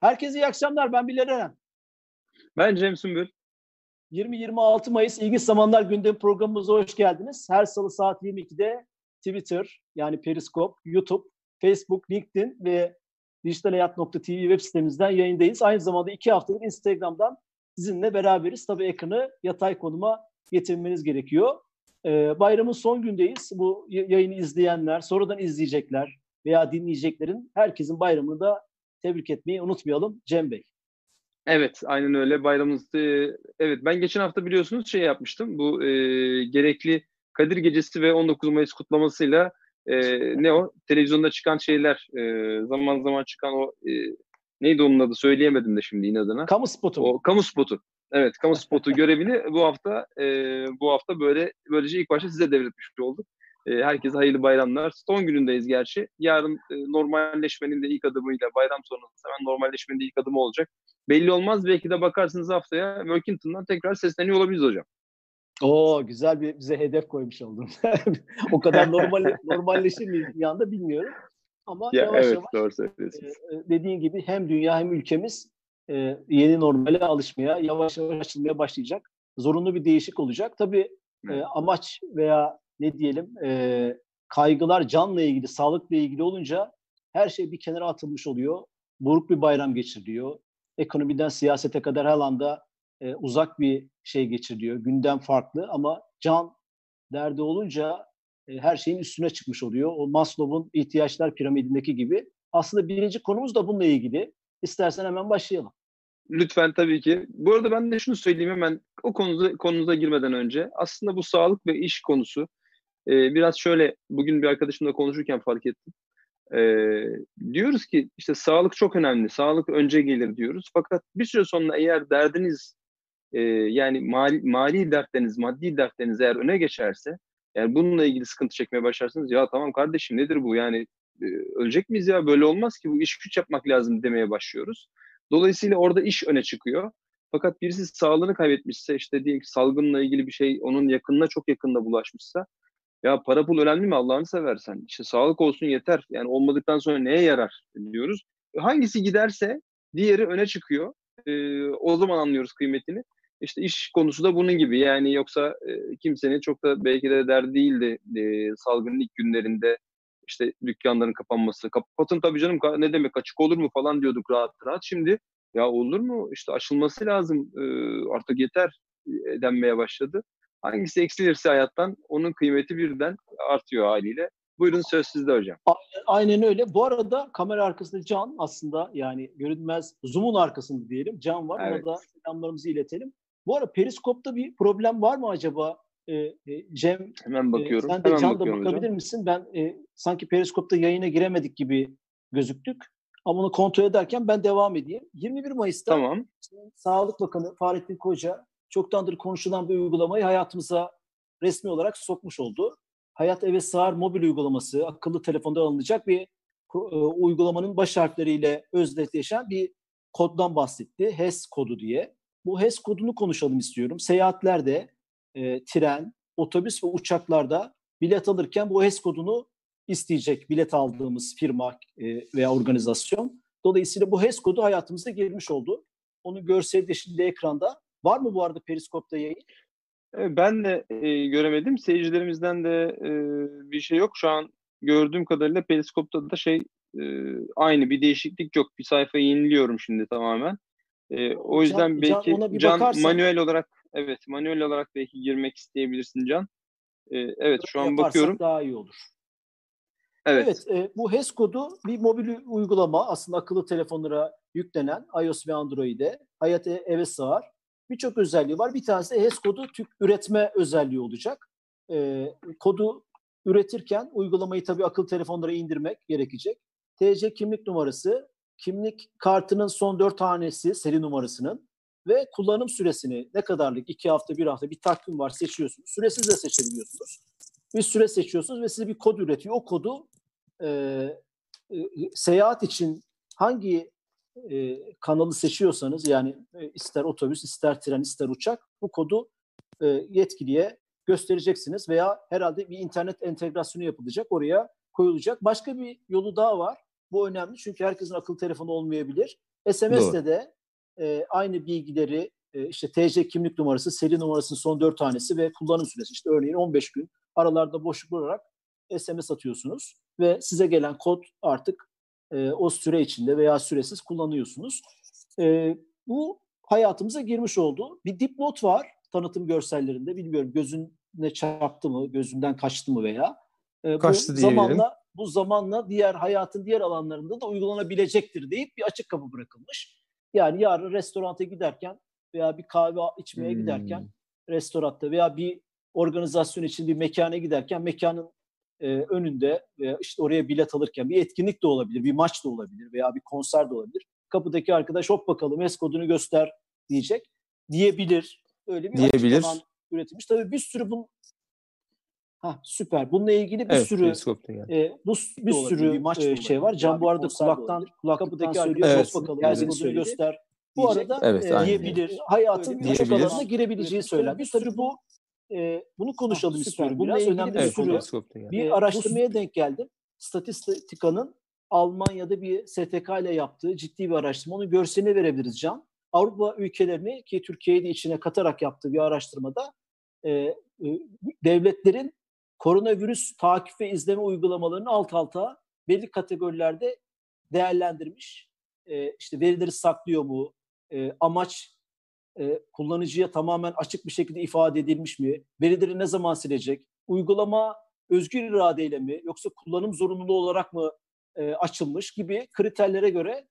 Herkese iyi akşamlar. Ben Bilal Eren. Ben Cem Sümbül. 20-26 Mayıs İlginç Zamanlar gündem programımıza hoş geldiniz. Her salı saat 22'de Twitter yani Periscope, YouTube, Facebook, LinkedIn ve dijitalhayat.tv web sitemizden yayındayız. Aynı zamanda iki haftadır Instagram'dan sizinle beraberiz. Tabii ekranı yatay konuma getirmeniz gerekiyor. Ee, bayramın son gündeyiz. Bu yayını izleyenler, sonradan izleyecekler veya dinleyeceklerin herkesin bayramını da tebrik etmeyi unutmayalım Cem Bey. Evet, aynen öyle. Bayramımız, evet ben geçen hafta biliyorsunuz şey yapmıştım. Bu e, gerekli Kadir Gecesi ve 19 Mayıs kutlamasıyla e, ne o? Televizyonda çıkan şeyler, e, zaman zaman çıkan o e, neydi onun adı söyleyemedim de şimdi inadına. Kamu spotu. O kamu spotu. Evet, kamu spotu görevini bu hafta e, bu hafta böyle böylece ilk başta size devretmiş olduk. E, herkese hayırlı bayramlar. Son günündeyiz gerçi. Yarın e, normalleşmenin de ilk adımıyla bayram sonrası hemen normalleşmenin de ilk adımı olacak. Belli olmaz. Belki de bakarsınız haftaya Workington'dan tekrar sesleniyor olabiliriz hocam. Oo güzel bir bize hedef koymuş oldun. o kadar normal normalleşir miyiz bir anda bilmiyorum. Ama ya, yavaş evet, yavaş doğru söylüyorsunuz. E, dediğin gibi hem dünya hem ülkemiz e, yeni normale alışmaya, yavaş yavaş açılmaya başlayacak. Zorunlu bir değişik olacak. Tabii e, amaç veya ne diyelim e, kaygılar canla ilgili, sağlıkla ilgili olunca her şey bir kenara atılmış oluyor. Buruk bir bayram geçiriliyor. Ekonomiden siyasete kadar her anda e, uzak bir şey geçiriliyor. Gündem farklı ama can derdi olunca e, her şeyin üstüne çıkmış oluyor. O Maslow'un ihtiyaçlar piramidindeki gibi. Aslında birinci konumuz da bununla ilgili. İstersen hemen başlayalım. Lütfen tabii ki. Bu arada ben de şunu söyleyeyim hemen o konuda konunuza girmeden önce. Aslında bu sağlık ve iş konusu e, biraz şöyle bugün bir arkadaşımla konuşurken fark ettim. E, diyoruz ki işte sağlık çok önemli, sağlık önce gelir diyoruz. Fakat bir süre sonra eğer derdiniz e, yani mali, mali dertleriniz, maddi dertleriniz eğer öne geçerse, yani bununla ilgili sıkıntı çekmeye başlarsınız. Ya tamam kardeşim nedir bu yani e, ölecek miyiz ya böyle olmaz ki bu iş güç yapmak lazım demeye başlıyoruz. Dolayısıyla orada iş öne çıkıyor. Fakat birisi sağlığını kaybetmişse işte diye salgınla ilgili bir şey onun yakınına çok yakında bulaşmışsa ya para pul önemli mi Allah'ını seversen? İşte sağlık olsun yeter. Yani olmadıktan sonra neye yarar diyoruz. Hangisi giderse diğeri öne çıkıyor. Ee, o zaman anlıyoruz kıymetini. İşte iş konusu da bunun gibi. Yani yoksa e, kimsenin çok da belki de derdi değildi e, salgının ilk günlerinde işte dükkanların kapanması. Kapatın tabii canım ne demek açık olur mu falan diyorduk rahat rahat. Şimdi ya olur mu işte aşılması lazım e, artık yeter e, denmeye başladı. Hangisi eksilirse hayattan onun kıymeti birden artıyor haliyle. Buyurun söz sizde hocam. Aynen öyle. Bu arada kamera arkasında Can aslında yani görünmez Zoom'un arkasında diyelim. Can var. Evet. Ona da selamlarımızı iletelim. Bu arada periskopta bir problem var mı acaba? Ee, e, Cem hemen bakıyorum. E, sen de hemen Can da bakabilir hocam. misin? Ben e, sanki periskopta yayına giremedik gibi gözüktük. Ama onu kontrol ederken ben devam edeyim. 21 Mayıs'ta tamam. Sağlık Bakanı Fahrettin Koca çoktandır konuşulan bir uygulamayı hayatımıza resmi olarak sokmuş oldu. Hayat Eve Sığar mobil uygulaması akıllı telefonda alınacak bir e, uygulamanın baş harfleriyle özdeşleşen bir koddan bahsetti. HES kodu diye. Bu HES kodunu konuşalım istiyorum. Seyahatlerde, e, tren, otobüs ve uçaklarda bilet alırken bu HES kodunu isteyecek bilet aldığımız firma e, veya organizasyon. Dolayısıyla bu HES kodu hayatımıza girmiş oldu. Onu görsel de şimdi ekranda. Var mı bu arada Periskop'ta yayın? Ben de e, göremedim. Seyircilerimizden de e, bir şey yok. Şu an gördüğüm kadarıyla Periskop'ta da şey e, aynı bir değişiklik yok. Bir sayfayı yeniliyorum şimdi tamamen. E, o yüzden can, belki Can, can bakarsan... manuel olarak evet manuel olarak belki girmek isteyebilirsin Can. E, evet şu an bakıyorum. daha iyi olur. Evet. Evet, e, bu HES kodu bir mobil uygulama aslında akıllı telefonlara yüklenen iOS ve Android'e hayat eve sığar birçok özelliği var. Bir tanesi EHS kodu tüp üretme özelliği olacak. E, kodu üretirken uygulamayı tabii akıllı telefonlara indirmek gerekecek. TC kimlik numarası, kimlik kartının son dört hanesi seri numarasının ve kullanım süresini ne kadarlık iki hafta bir hafta bir takvim var seçiyorsunuz. Süresiz de seçebiliyorsunuz. Bir süre seçiyorsunuz ve size bir kod üretiyor. O kodu e, e, seyahat için hangi e, kanalı seçiyorsanız yani e, ister otobüs, ister tren, ister uçak bu kodu e, yetkiliye göstereceksiniz veya herhalde bir internet entegrasyonu yapılacak oraya koyulacak. Başka bir yolu daha var. Bu önemli çünkü herkesin akıllı telefonu olmayabilir. SMS'te de e, aynı bilgileri e, işte TC kimlik numarası, seri numarasının son dört tanesi ve kullanım süresi işte örneğin 15 gün aralarda boşluk bırakarak SMS atıyorsunuz ve size gelen kod artık e, o süre içinde veya süresiz kullanıyorsunuz. E, bu hayatımıza girmiş oldu. Bir dipnot var tanıtım görsellerinde. Bilmiyorum gözüne çarptı mı, gözünden kaçtı mı veya. E, Kaçtı bu zamanla bu zamanla diğer hayatın diğer alanlarında da uygulanabilecektir deyip bir açık kapı bırakılmış. Yani yarın restoranta giderken veya bir kahve içmeye hmm. giderken restoranda veya bir organizasyon için bir mekana giderken mekanın e, önünde veya işte oraya bilet alırken bir etkinlik de olabilir, bir maç da olabilir veya bir konser de olabilir. Kapıdaki arkadaş hop bakalım es kodunu göster diyecek diyebilir. Öyle bir diyebilir. üretilmiş. Tabii bir sürü bu Ha süper. Bununla ilgili bir evet, sürü e, bu bir sürü bir maç e, şey var. Can bu arada kulaktan kulaklıktan söylüyor. Evet. Hop bakalım kodunu göster. Bu arada evet, e, diyebilir. Hayatın birçok alanına girebileceği söyler. Bir sürü bu e, bunu konuşalım ha, istiyorum. Bununla ilgili önemli bir sürü bir araştırmaya denk geldim. Statistika'nın Almanya'da bir STK ile yaptığı ciddi bir araştırma. Onun görselini verebiliriz Can. Avrupa ülkelerini ki Türkiye'yi de içine katarak yaptığı bir araştırmada e, e, devletlerin koronavirüs takip ve izleme uygulamalarını alt alta belli kategorilerde değerlendirmiş. E, işte verileri saklıyor mu? E, amaç e, kullanıcıya tamamen açık bir şekilde ifade edilmiş mi? Verileri ne zaman silecek? Uygulama özgür iradeyle mi yoksa kullanım zorunluluğu olarak mı e, açılmış gibi kriterlere göre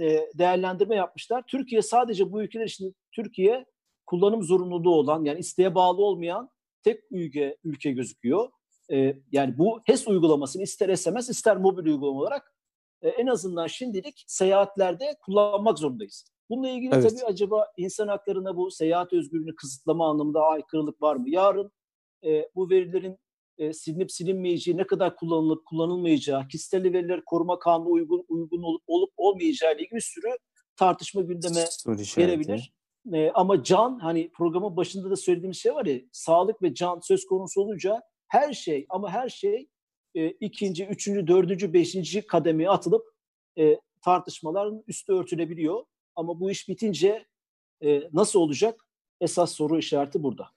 e, değerlendirme yapmışlar. Türkiye sadece bu ülkeler için Türkiye kullanım zorunluluğu olan yani isteğe bağlı olmayan tek ülke ülke gözüküyor. E, yani bu HES uygulamasını ister SMS ister mobil uygulama olarak e, en azından şimdilik seyahatlerde kullanmak zorundayız. Bununla ilgili evet. tabii acaba insan haklarına bu seyahat özgürlüğünü kısıtlama anlamında aykırılık var mı? Yarın e, bu verilerin e, silinip silinmeyeceği, ne kadar kullanılıp kullanılmayacağı, kişisel veriler koruma kanunu uygun uygun olup, olup olmayacağı ile ilgili bir sürü tartışma gündeme gelebilir. E, ama can hani programın başında da söylediğimiz şey var ya sağlık ve can söz konusu olunca her şey ama her şey e, ikinci, üçüncü, dördüncü, beşinci kademeye atılıp e, tartışmaların üstü örtülebiliyor. Ama bu iş bitince e, nasıl olacak? Esas soru işareti burada.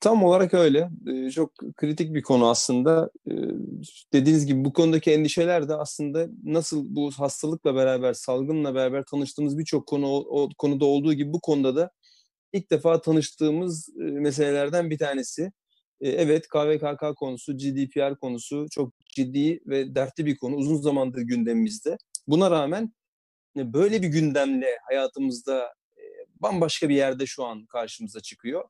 Tam olarak öyle. Çok kritik bir konu aslında. Dediğiniz gibi bu konudaki endişeler de aslında nasıl bu hastalıkla beraber, salgınla beraber tanıştığımız birçok konu o konuda olduğu gibi bu konuda da ilk defa tanıştığımız meselelerden bir tanesi. Evet KVKK konusu, GDPR konusu çok ciddi ve dertli bir konu. Uzun zamandır gündemimizde. Buna rağmen böyle bir gündemle hayatımızda bambaşka bir yerde şu an karşımıza çıkıyor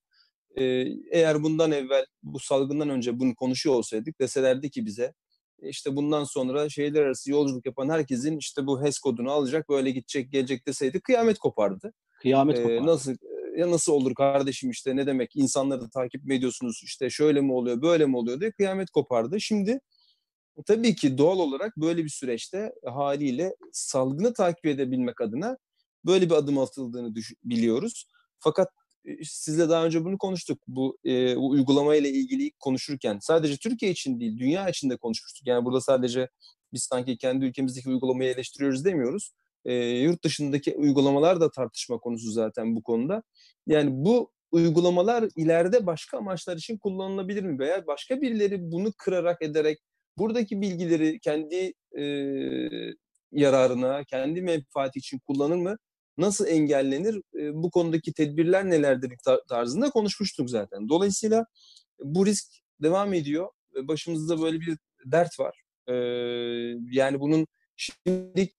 eğer bundan evvel bu salgından önce bunu konuşuyor olsaydık deselerdi ki bize işte bundan sonra şehirler arası yolculuk yapan herkesin işte bu HES kodunu alacak böyle gidecek gelecek deseydi kıyamet kopardı. Kıyamet kopardı. Ee, nasıl ya nasıl olur kardeşim işte ne demek insanları takip mi ediyorsunuz işte şöyle mi oluyor böyle mi oluyor diye kıyamet kopardı. Şimdi tabii ki doğal olarak böyle bir süreçte haliyle salgını takip edebilmek adına böyle bir adım atıldığını biliyoruz. Fakat sizle daha önce bunu konuştuk. Bu, e, uygulama ile ilgili konuşurken sadece Türkiye için değil, dünya için de konuşmuştuk. Yani burada sadece biz sanki kendi ülkemizdeki uygulamayı eleştiriyoruz demiyoruz. E, yurt dışındaki uygulamalar da tartışma konusu zaten bu konuda. Yani bu uygulamalar ileride başka amaçlar için kullanılabilir mi? Veya başka birileri bunu kırarak ederek buradaki bilgileri kendi e, yararına, kendi menfaati için kullanır mı? nasıl engellenir, e, bu konudaki tedbirler nelerdir tarzında konuşmuştuk zaten. Dolayısıyla bu risk devam ediyor. Başımızda böyle bir dert var. E, yani bunun şimdi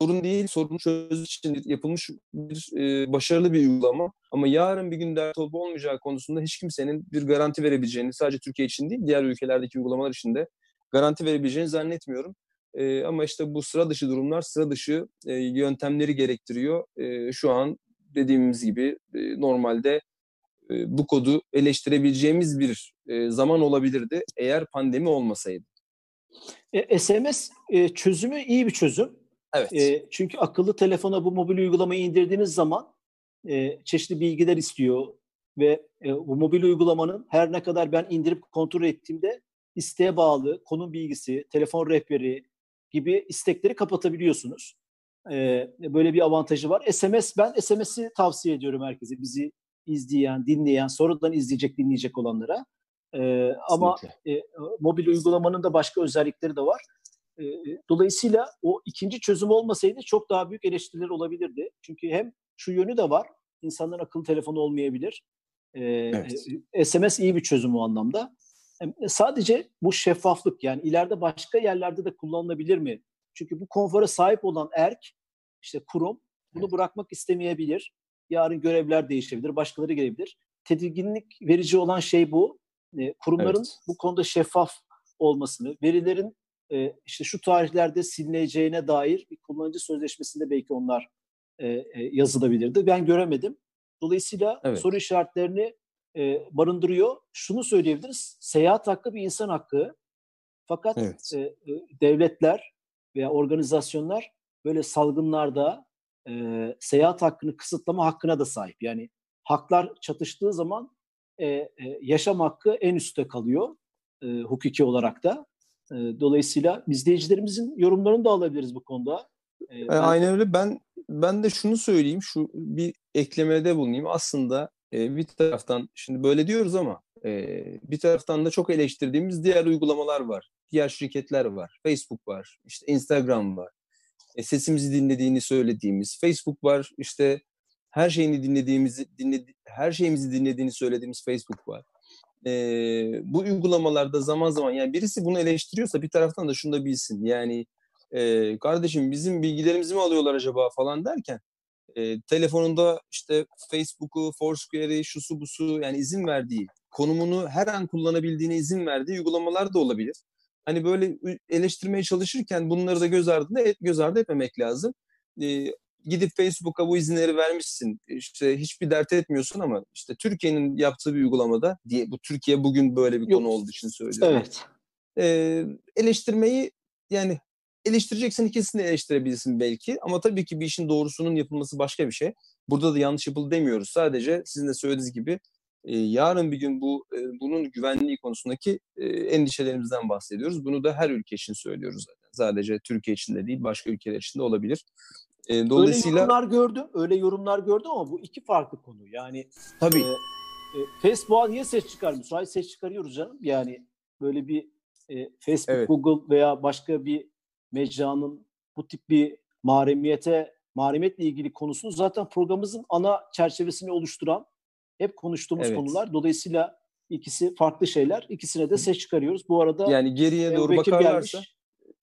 sorun değil, sorunu çözmek için yapılmış bir e, başarılı bir uygulama. Ama yarın bir gün dert olup olmayacağı konusunda hiç kimsenin bir garanti verebileceğini, sadece Türkiye için değil, diğer ülkelerdeki uygulamalar için de garanti verebileceğini zannetmiyorum. E, ama işte bu sıra dışı durumlar sıra dışı e, yöntemleri gerektiriyor. E, şu an dediğimiz gibi e, normalde e, bu kodu eleştirebileceğimiz bir e, zaman olabilirdi eğer pandemi olmasaydı. E, SMS e, çözümü iyi bir çözüm. Evet. E, çünkü akıllı telefona bu mobil uygulamayı indirdiğiniz zaman e, çeşitli bilgiler istiyor ve e, bu mobil uygulamanın her ne kadar ben indirip kontrol ettiğimde isteğe bağlı konum bilgisi, telefon rehberi, gibi istekleri kapatabiliyorsunuz. e, böyle bir avantajı var. SMS ben SMS'i tavsiye ediyorum herkese. Bizi izleyen, dinleyen, sonradan izleyecek, dinleyecek olanlara. E, ama e, mobil uygulamanın da başka özellikleri de var. E, dolayısıyla o ikinci çözüm olmasaydı çok daha büyük eleştiriler olabilirdi. Çünkü hem şu yönü de var. İnsanların akıllı telefonu olmayabilir. E, evet. SMS iyi bir çözüm o anlamda. Sadece bu şeffaflık yani ileride başka yerlerde de kullanılabilir mi? Çünkü bu konfora sahip olan erk, işte kurum bunu evet. bırakmak istemeyebilir. Yarın görevler değişebilir, başkaları gelebilir. Tedirginlik verici olan şey bu. E, kurumların evet. bu konuda şeffaf olmasını, verilerin e, işte şu tarihlerde silineceğine dair bir kullanıcı sözleşmesinde belki onlar e, e, yazılabilirdi. Ben göremedim. Dolayısıyla evet. soru işaretlerini e, barındırıyor. Şunu söyleyebiliriz. Seyahat hakkı bir insan hakkı. Fakat evet. e, devletler veya organizasyonlar böyle salgınlarda e, seyahat hakkını kısıtlama hakkına da sahip. Yani haklar çatıştığı zaman e, e, yaşam hakkı en üstte kalıyor e, hukuki olarak da. E, dolayısıyla izleyicilerimizin yorumlarını da alabiliriz bu konuda. E, ben... Aynen öyle. Ben ben de şunu söyleyeyim, şu bir eklemede bulunayım. Aslında e, bir taraftan şimdi böyle diyoruz ama e, bir taraftan da çok eleştirdiğimiz diğer uygulamalar var. Diğer şirketler var. Facebook var, işte Instagram var. E, sesimizi dinlediğini söylediğimiz Facebook var. İşte her şeyini dinlediğimizi dinledi, her şeyimizi dinlediğini söylediğimiz Facebook var. E, bu uygulamalarda zaman zaman yani birisi bunu eleştiriyorsa bir taraftan da şunu da bilsin. Yani e, kardeşim bizim bilgilerimizi mi alıyorlar acaba falan derken e, telefonunda işte Facebook'u, Foursquare'i, şusu busu yani izin verdiği, konumunu her an kullanabildiğine izin verdiği uygulamalar da olabilir. Hani böyle eleştirmeye çalışırken bunları da göz ardı, göz ardı etmemek lazım. E, gidip Facebook'a bu izinleri vermişsin. İşte hiçbir dert etmiyorsun ama işte Türkiye'nin yaptığı bir uygulamada diye bu Türkiye bugün böyle bir Yok. konu olduğu için söylüyorum. Evet. E, eleştirmeyi yani eleştireceksen ikisini eleştirebilirsin belki ama tabii ki bir işin doğrusunun yapılması başka bir şey. Burada da yanlış yapıldı demiyoruz. Sadece sizin de söylediğiniz gibi e, yarın bir gün bu e, bunun güvenliği konusundaki e, endişelerimizden bahsediyoruz. Bunu da her ülke için söylüyoruz zaten. Sadece Türkiye için de değil başka ülkeler için de olabilir. E, dolayısıyla öyle yorumlar gördüm. Öyle yorumlar gördüm ama bu iki farklı konu. Yani tabii. E, e, Facebook'a niye ses çıkarmıyor? Müsait ses çıkarıyoruz canım. Yani böyle bir e, Facebook, evet. Google veya başka bir mecranın bu tip bir mahremiyete, mahremiyetle ilgili konusunu zaten programımızın ana çerçevesini oluşturan hep konuştuğumuz evet. konular. Dolayısıyla ikisi farklı şeyler. İkisine de ses çıkarıyoruz. Bu arada yani geriye doğru Bekir bakarlarsa gelmiş.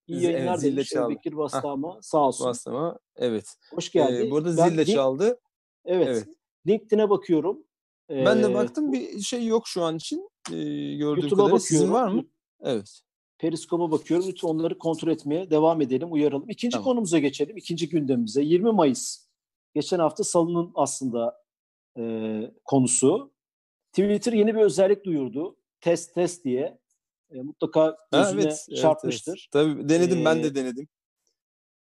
İyi yayınlar evet, demiş çaldı. Bekir Bastama. Sağ olsun. Bastama. Evet. Hoş geldin. Ee, burada zil de çaldı. Evet. evet. LinkedIn'e bakıyorum. Ee, ben de baktım bir şey yok şu an için. Ee, gördüğüm YouTube'a kadarıyla. Bakıyorum. Sizin var mı? Evet. Periskop'a bakıyorum. Lütfen onları kontrol etmeye devam edelim, uyaralım. İkinci tamam. konumuza geçelim. İkinci gündemimize. 20 Mayıs. Geçen hafta salının aslında e, konusu. Twitter yeni bir özellik duyurdu. Test test diye. E, mutlaka gözüne ha, evet, çarpmıştır. Evet, evet. Tabii denedim, ee, ben de denedim.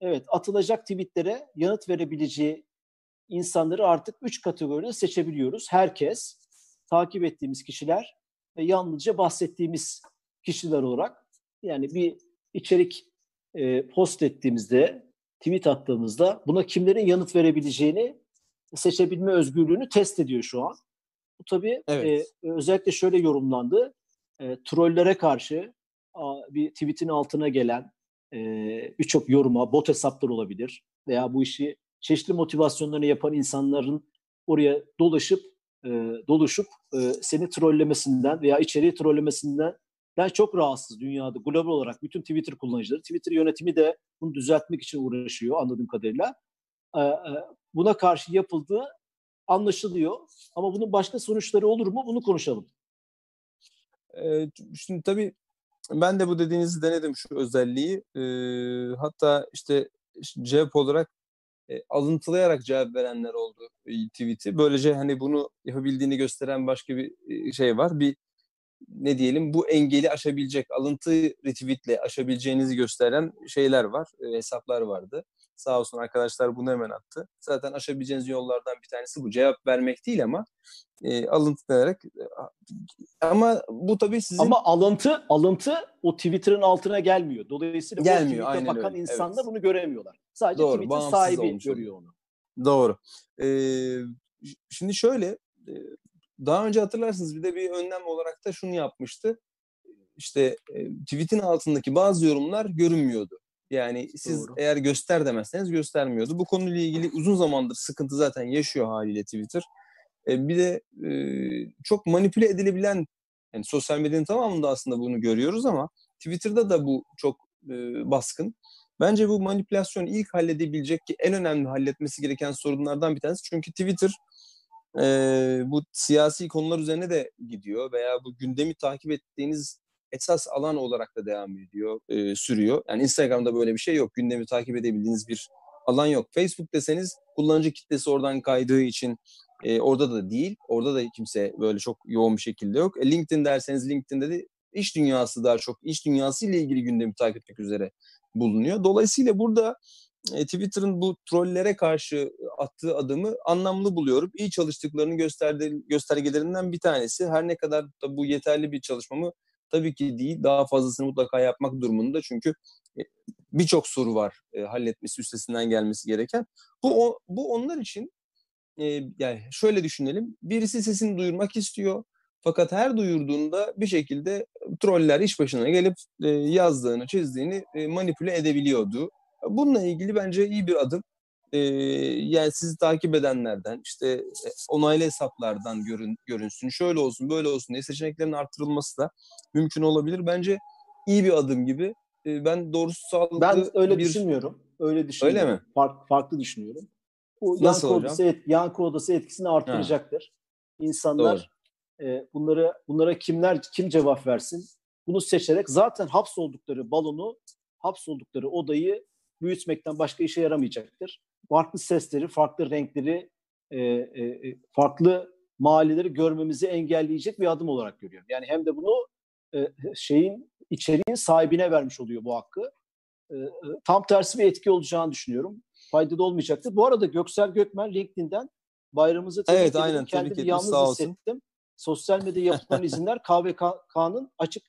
Evet, atılacak tweetlere yanıt verebileceği insanları artık üç kategoride seçebiliyoruz. Herkes, takip ettiğimiz kişiler ve yalnızca bahsettiğimiz kişiler olarak yani bir içerik e, post ettiğimizde, tweet attığımızda buna kimlerin yanıt verebileceğini seçebilme özgürlüğünü test ediyor şu an. Bu tabii evet. e, özellikle şöyle yorumlandı. E, trollere karşı a, bir tweetin altına gelen e, birçok yoruma bot hesaplar olabilir veya bu işi çeşitli motivasyonlarını yapan insanların oraya dolaşıp e, doluşup e, seni trollemesinden veya içeriği trollemesinden ben çok rahatsız dünyada global olarak bütün Twitter kullanıcıları. Twitter yönetimi de bunu düzeltmek için uğraşıyor anladığım kadarıyla. Buna karşı yapıldığı anlaşılıyor. Ama bunun başka sonuçları olur mu? Bunu konuşalım. Ee, şimdi tabii ben de bu dediğinizi denedim şu özelliği. Ee, hatta işte cevap olarak e, alıntılayarak cevap verenler oldu tweet'i. Böylece hani bunu yapabildiğini gösteren başka bir şey var. Bir ne diyelim bu engeli aşabilecek, alıntı retweetle aşabileceğinizi gösteren şeyler var, e, hesaplar vardı. Sağ olsun arkadaşlar bunu hemen attı. Zaten aşabileceğiniz yollardan bir tanesi bu. Cevap vermek değil ama e, alıntılayarak e, ama bu tabii sizin Ama alıntı alıntı o Twitter'ın altına gelmiyor. Dolayısıyla gelmiyor, o Twitter'a bakan öyle. insanlar evet. bunu göremiyorlar. Sadece Doğru, bağımsız sahibi görüyor onu. Doğru. Ee, şimdi şöyle e, daha önce hatırlarsınız bir de bir önlem olarak da şunu yapmıştı. İşte e, tweet'in altındaki bazı yorumlar görünmüyordu. Yani siz Doğru. eğer göster demezseniz göstermiyordu. Bu konuyla ilgili uzun zamandır sıkıntı zaten yaşıyor haliyle Twitter. E, bir de e, çok manipüle edilebilen yani sosyal medyanın tamamında aslında bunu görüyoruz ama Twitter'da da bu çok e, baskın. Bence bu manipülasyonu ilk halledebilecek ki en önemli halletmesi gereken sorunlardan bir tanesi. Çünkü Twitter e, bu siyasi konular üzerine de gidiyor veya bu gündemi takip ettiğiniz esas alan olarak da devam ediyor, e, sürüyor. Yani Instagram'da böyle bir şey yok. Gündemi takip edebildiğiniz bir alan yok. Facebook deseniz kullanıcı kitlesi oradan kaydığı için e, orada da değil. Orada da kimse böyle çok yoğun bir şekilde yok. E, LinkedIn derseniz LinkedIn'de de iş dünyası daha çok iş dünyası ile ilgili gündemi takip etmek üzere bulunuyor. Dolayısıyla burada e, Twitter'ın bu trollere karşı attığı adımı anlamlı buluyorum. İyi çalıştıklarını gösterdi, göstergelerinden bir tanesi. Her ne kadar da bu yeterli bir çalışma mı? Tabii ki değil. Daha fazlasını mutlaka yapmak durumunda. Çünkü e, birçok soru var e, halletmesi, üstesinden gelmesi gereken. Bu o, bu onlar için e, yani şöyle düşünelim. Birisi sesini duyurmak istiyor. Fakat her duyurduğunda bir şekilde troller iş başına gelip e, yazdığını, çizdiğini e, manipüle edebiliyordu. Bununla ilgili bence iyi bir adım. E, yani sizi takip edenlerden, işte e, onaylı hesaplardan görün, görünsün, şöyle olsun, böyle olsun diye seçeneklerin artırılması da mümkün olabilir. Bence iyi bir adım gibi. E, ben doğrusu sağlıklı Ben öyle bir... düşünmüyorum. Öyle düşünüyorum. Öyle mi? Fark, farklı düşünüyorum. Bu Nasıl yankı hocam? odası, et, yankı odası etkisini arttıracaktır. İnsanlar e, bunları bunlara kimler kim cevap versin? Bunu seçerek zaten hapsoldukları balonu, hapsoldukları odayı büyütmekten başka işe yaramayacaktır. Farklı sesleri, farklı renkleri, e, e, e, farklı mahalleleri görmemizi engelleyecek bir adım olarak görüyorum. Yani hem de bunu e, şeyin içeriğin sahibine vermiş oluyor bu hakkı. E, e, tam tersi bir etki olacağını düşünüyorum. Faydalı olmayacaktır. Bu arada Göksel Gökmen LinkedIn'den bayramımızı tebrik Evet, aynen, tebrik Kendimi etmiş, yalnız sağ olsun. hissettim. Sosyal medya yapılan izinler KVK'nın açık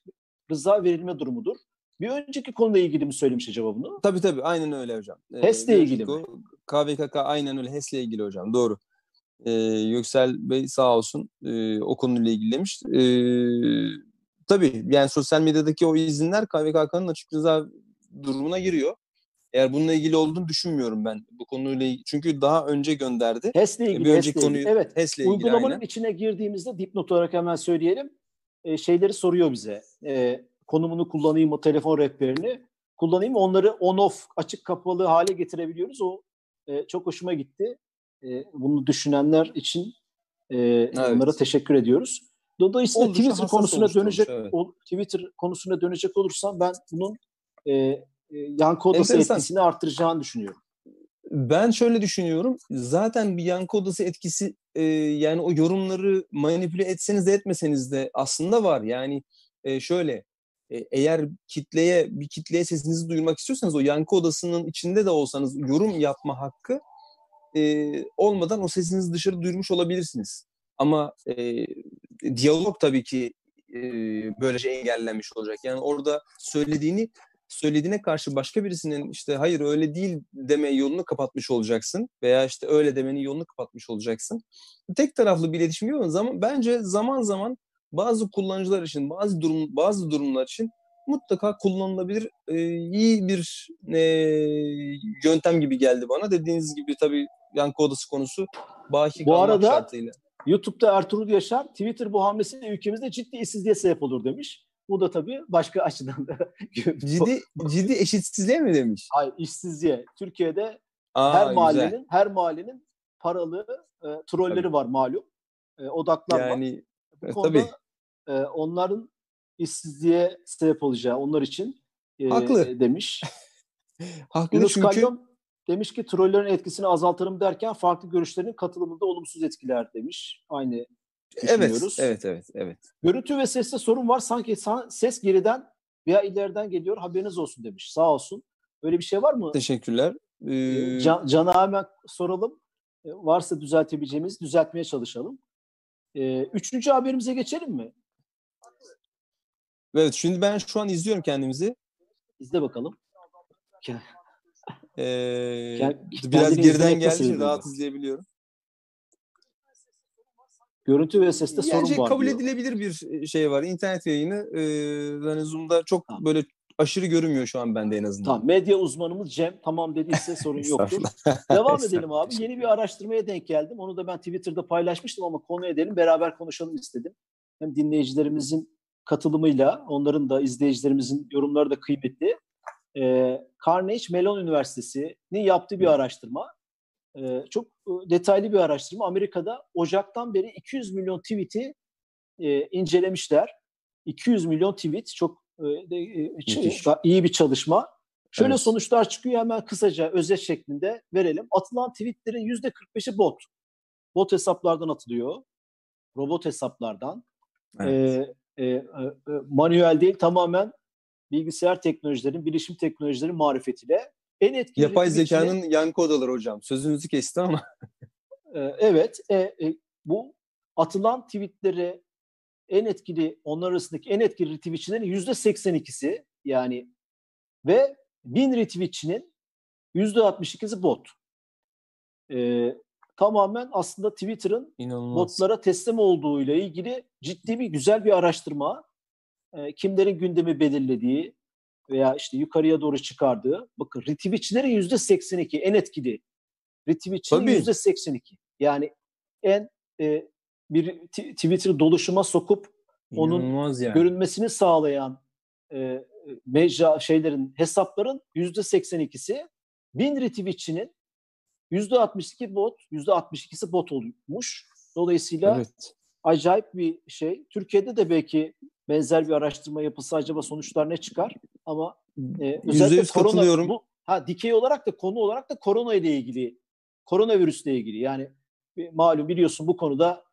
rıza verilme durumudur. Bir önceki konuyla ilgili mi söylemiş acaba bunu? Tabii tabii aynen öyle hocam. Ee, HES'le ilgili o KVKK aynen öyle HES'le ilgili hocam doğru. Ee, Yüksel Bey sağ olsun e, o konuyla ilgilemiş. Ee, tabii yani sosyal medyadaki o izinler KVKK'nın açık rıza durumuna giriyor. Eğer bununla ilgili olduğunu düşünmüyorum ben bu konuyla ilgili. Çünkü daha önce gönderdi. HES'le ilgili. Bir önceki HES'le ilgili. konuyu Evet. HES'le ilgili Uygulamanın aynen. içine girdiğimizde dipnot olarak hemen söyleyelim. E, şeyleri soruyor bize. E, konumunu kullanayım mı, telefon rehberini kullanayım? Onları on-off, açık kapalı hale getirebiliyoruz. O e, çok hoşuma gitti. E, bunu düşünenler için e, onlara teşekkür ediyoruz. Dolayısıyla Oldukça Twitter konusuna oluşturmuş, dönecek evet. o, Twitter konusuna dönecek olursam ben bunun e, e, yankı odası Enteresan. etkisini arttıracağını düşünüyorum. Ben şöyle düşünüyorum. Zaten bir yankı odası etkisi e, yani o yorumları manipüle etseniz de etmeseniz de aslında var. Yani e, şöyle eğer kitleye bir kitleye sesinizi duyurmak istiyorsanız o yankı odasının içinde de olsanız yorum yapma hakkı e, olmadan o sesinizi dışarı duyurmuş olabilirsiniz. Ama e, diyalog tabii ki e, böylece engellenmiş olacak. Yani orada söylediğini söylediğine karşı başka birisinin işte hayır öyle değil deme yolunu kapatmış olacaksın veya işte öyle demenin yolunu kapatmış olacaksın. Tek taraflı bir iletişim yok ama zaman, bence zaman zaman bazı kullanıcılar için bazı durum bazı durumlar için mutlaka kullanılabilir e, iyi bir e, yöntem gibi geldi bana. Dediğiniz gibi tabii yankı odası konusu baki Bu arada- şartıyla. YouTube'da Ertuğrul Yaşar Twitter bu hamlesiyle ülkemizde ciddi işsizliğe sebep olur demiş. Bu da tabii başka açıdan da. Ciddi ciddi eşitsizliğe mi demiş? Hayır işsizliğe. Türkiye'de Aa, her güzel. mahallenin her mahallenin paralı e, trolleri Tabii. var malum. E, odaklar var. yani Bu e, konuda tabii. e, onların işsizliğe sebep olacağı onlar için e, Haklı. demiş. haklı Yunus çünkü Kalyon demiş ki trollerin etkisini azaltırım derken farklı görüşlerin katılımında olumsuz etkiler demiş. Aynı evet, düşünüyoruz. evet evet evet. Görüntü ve seste sorun var. Sanki sa- ses geriden veya ileriden geliyor. Haberiniz olsun demiş. Sağ olsun. Böyle bir şey var mı? Teşekkürler. Ee, Can, Can'a hemen soralım. E, Varsa düzeltebileceğimiz düzeltmeye çalışalım. E, üçüncü haberimize geçelim mi? evet şimdi ben şu an izliyorum kendimizi. İzle bakalım. Ee, biraz geriden geldi rahat izleyebiliyorum. Görüntü ve seste yani sorun var kabul diyor. edilebilir bir şey var. İnternet yayını e, hani Zoom'da çok tamam. böyle aşırı görünmüyor şu an bende en azından. Tamam. Medya uzmanımız Cem tamam dediyse sorun yoktur. Devam edelim abi. Yeni bir araştırmaya denk geldim. Onu da ben Twitter'da paylaşmıştım ama konu edelim. Beraber konuşalım istedim. Hem dinleyicilerimizin katılımıyla, onların da izleyicilerimizin yorumları da kıymetli. Ee, Carnegie Mellon Üniversitesi'nin yaptığı bir araştırma. Ee, çok detaylı bir araştırma. Amerika'da Ocak'tan beri 200 milyon tweet'i e, incelemişler. 200 milyon tweet çok e, e, iyi bir çalışma. Şöyle evet. sonuçlar çıkıyor hemen kısaca özet şeklinde verelim. Atılan tweetlerin %45'i bot. Bot hesaplardan atılıyor. Robot hesaplardan. Evet. E, e, e, manuel değil tamamen bilgisayar teknolojilerin, bilişim teknolojilerin marifetiyle en etkili Yapay zekanın içine, yankı odaları hocam. Sözünüzü kesti ama. e, evet. E, e, bu atılan tweetleri en etkili, onlar arasındaki en etkili retweetçilerin yüzde 82'si yani ve bin retweetçinin yüzde 62'si bot. E, tamamen aslında Twitter'ın İnanılmaz. botlara teslim olduğu ile ilgili ciddi bir güzel bir araştırma. E, kimlerin gündemi belirlediği veya işte yukarıya doğru çıkardığı. Bakın retweetçilerin yüzde 82 en etkili. Retweetçinin yüzde 82. Yani en e, bir Twitter'ı doluşuma sokup onun yani. görünmesini sağlayan e, mecra şeylerin hesapların yüzde 82'si bin retweetçinin yüzde 62 bot, yüzde 62'si bot olmuş. Dolayısıyla evet. acayip bir şey. Türkiye'de de belki benzer bir araştırma yapılsa acaba sonuçlar ne çıkar? Ama e, özellikle korona bu ha dikey olarak da konu olarak da korona ile ilgili koronavirüsle ilgili yani malum biliyorsun bu konuda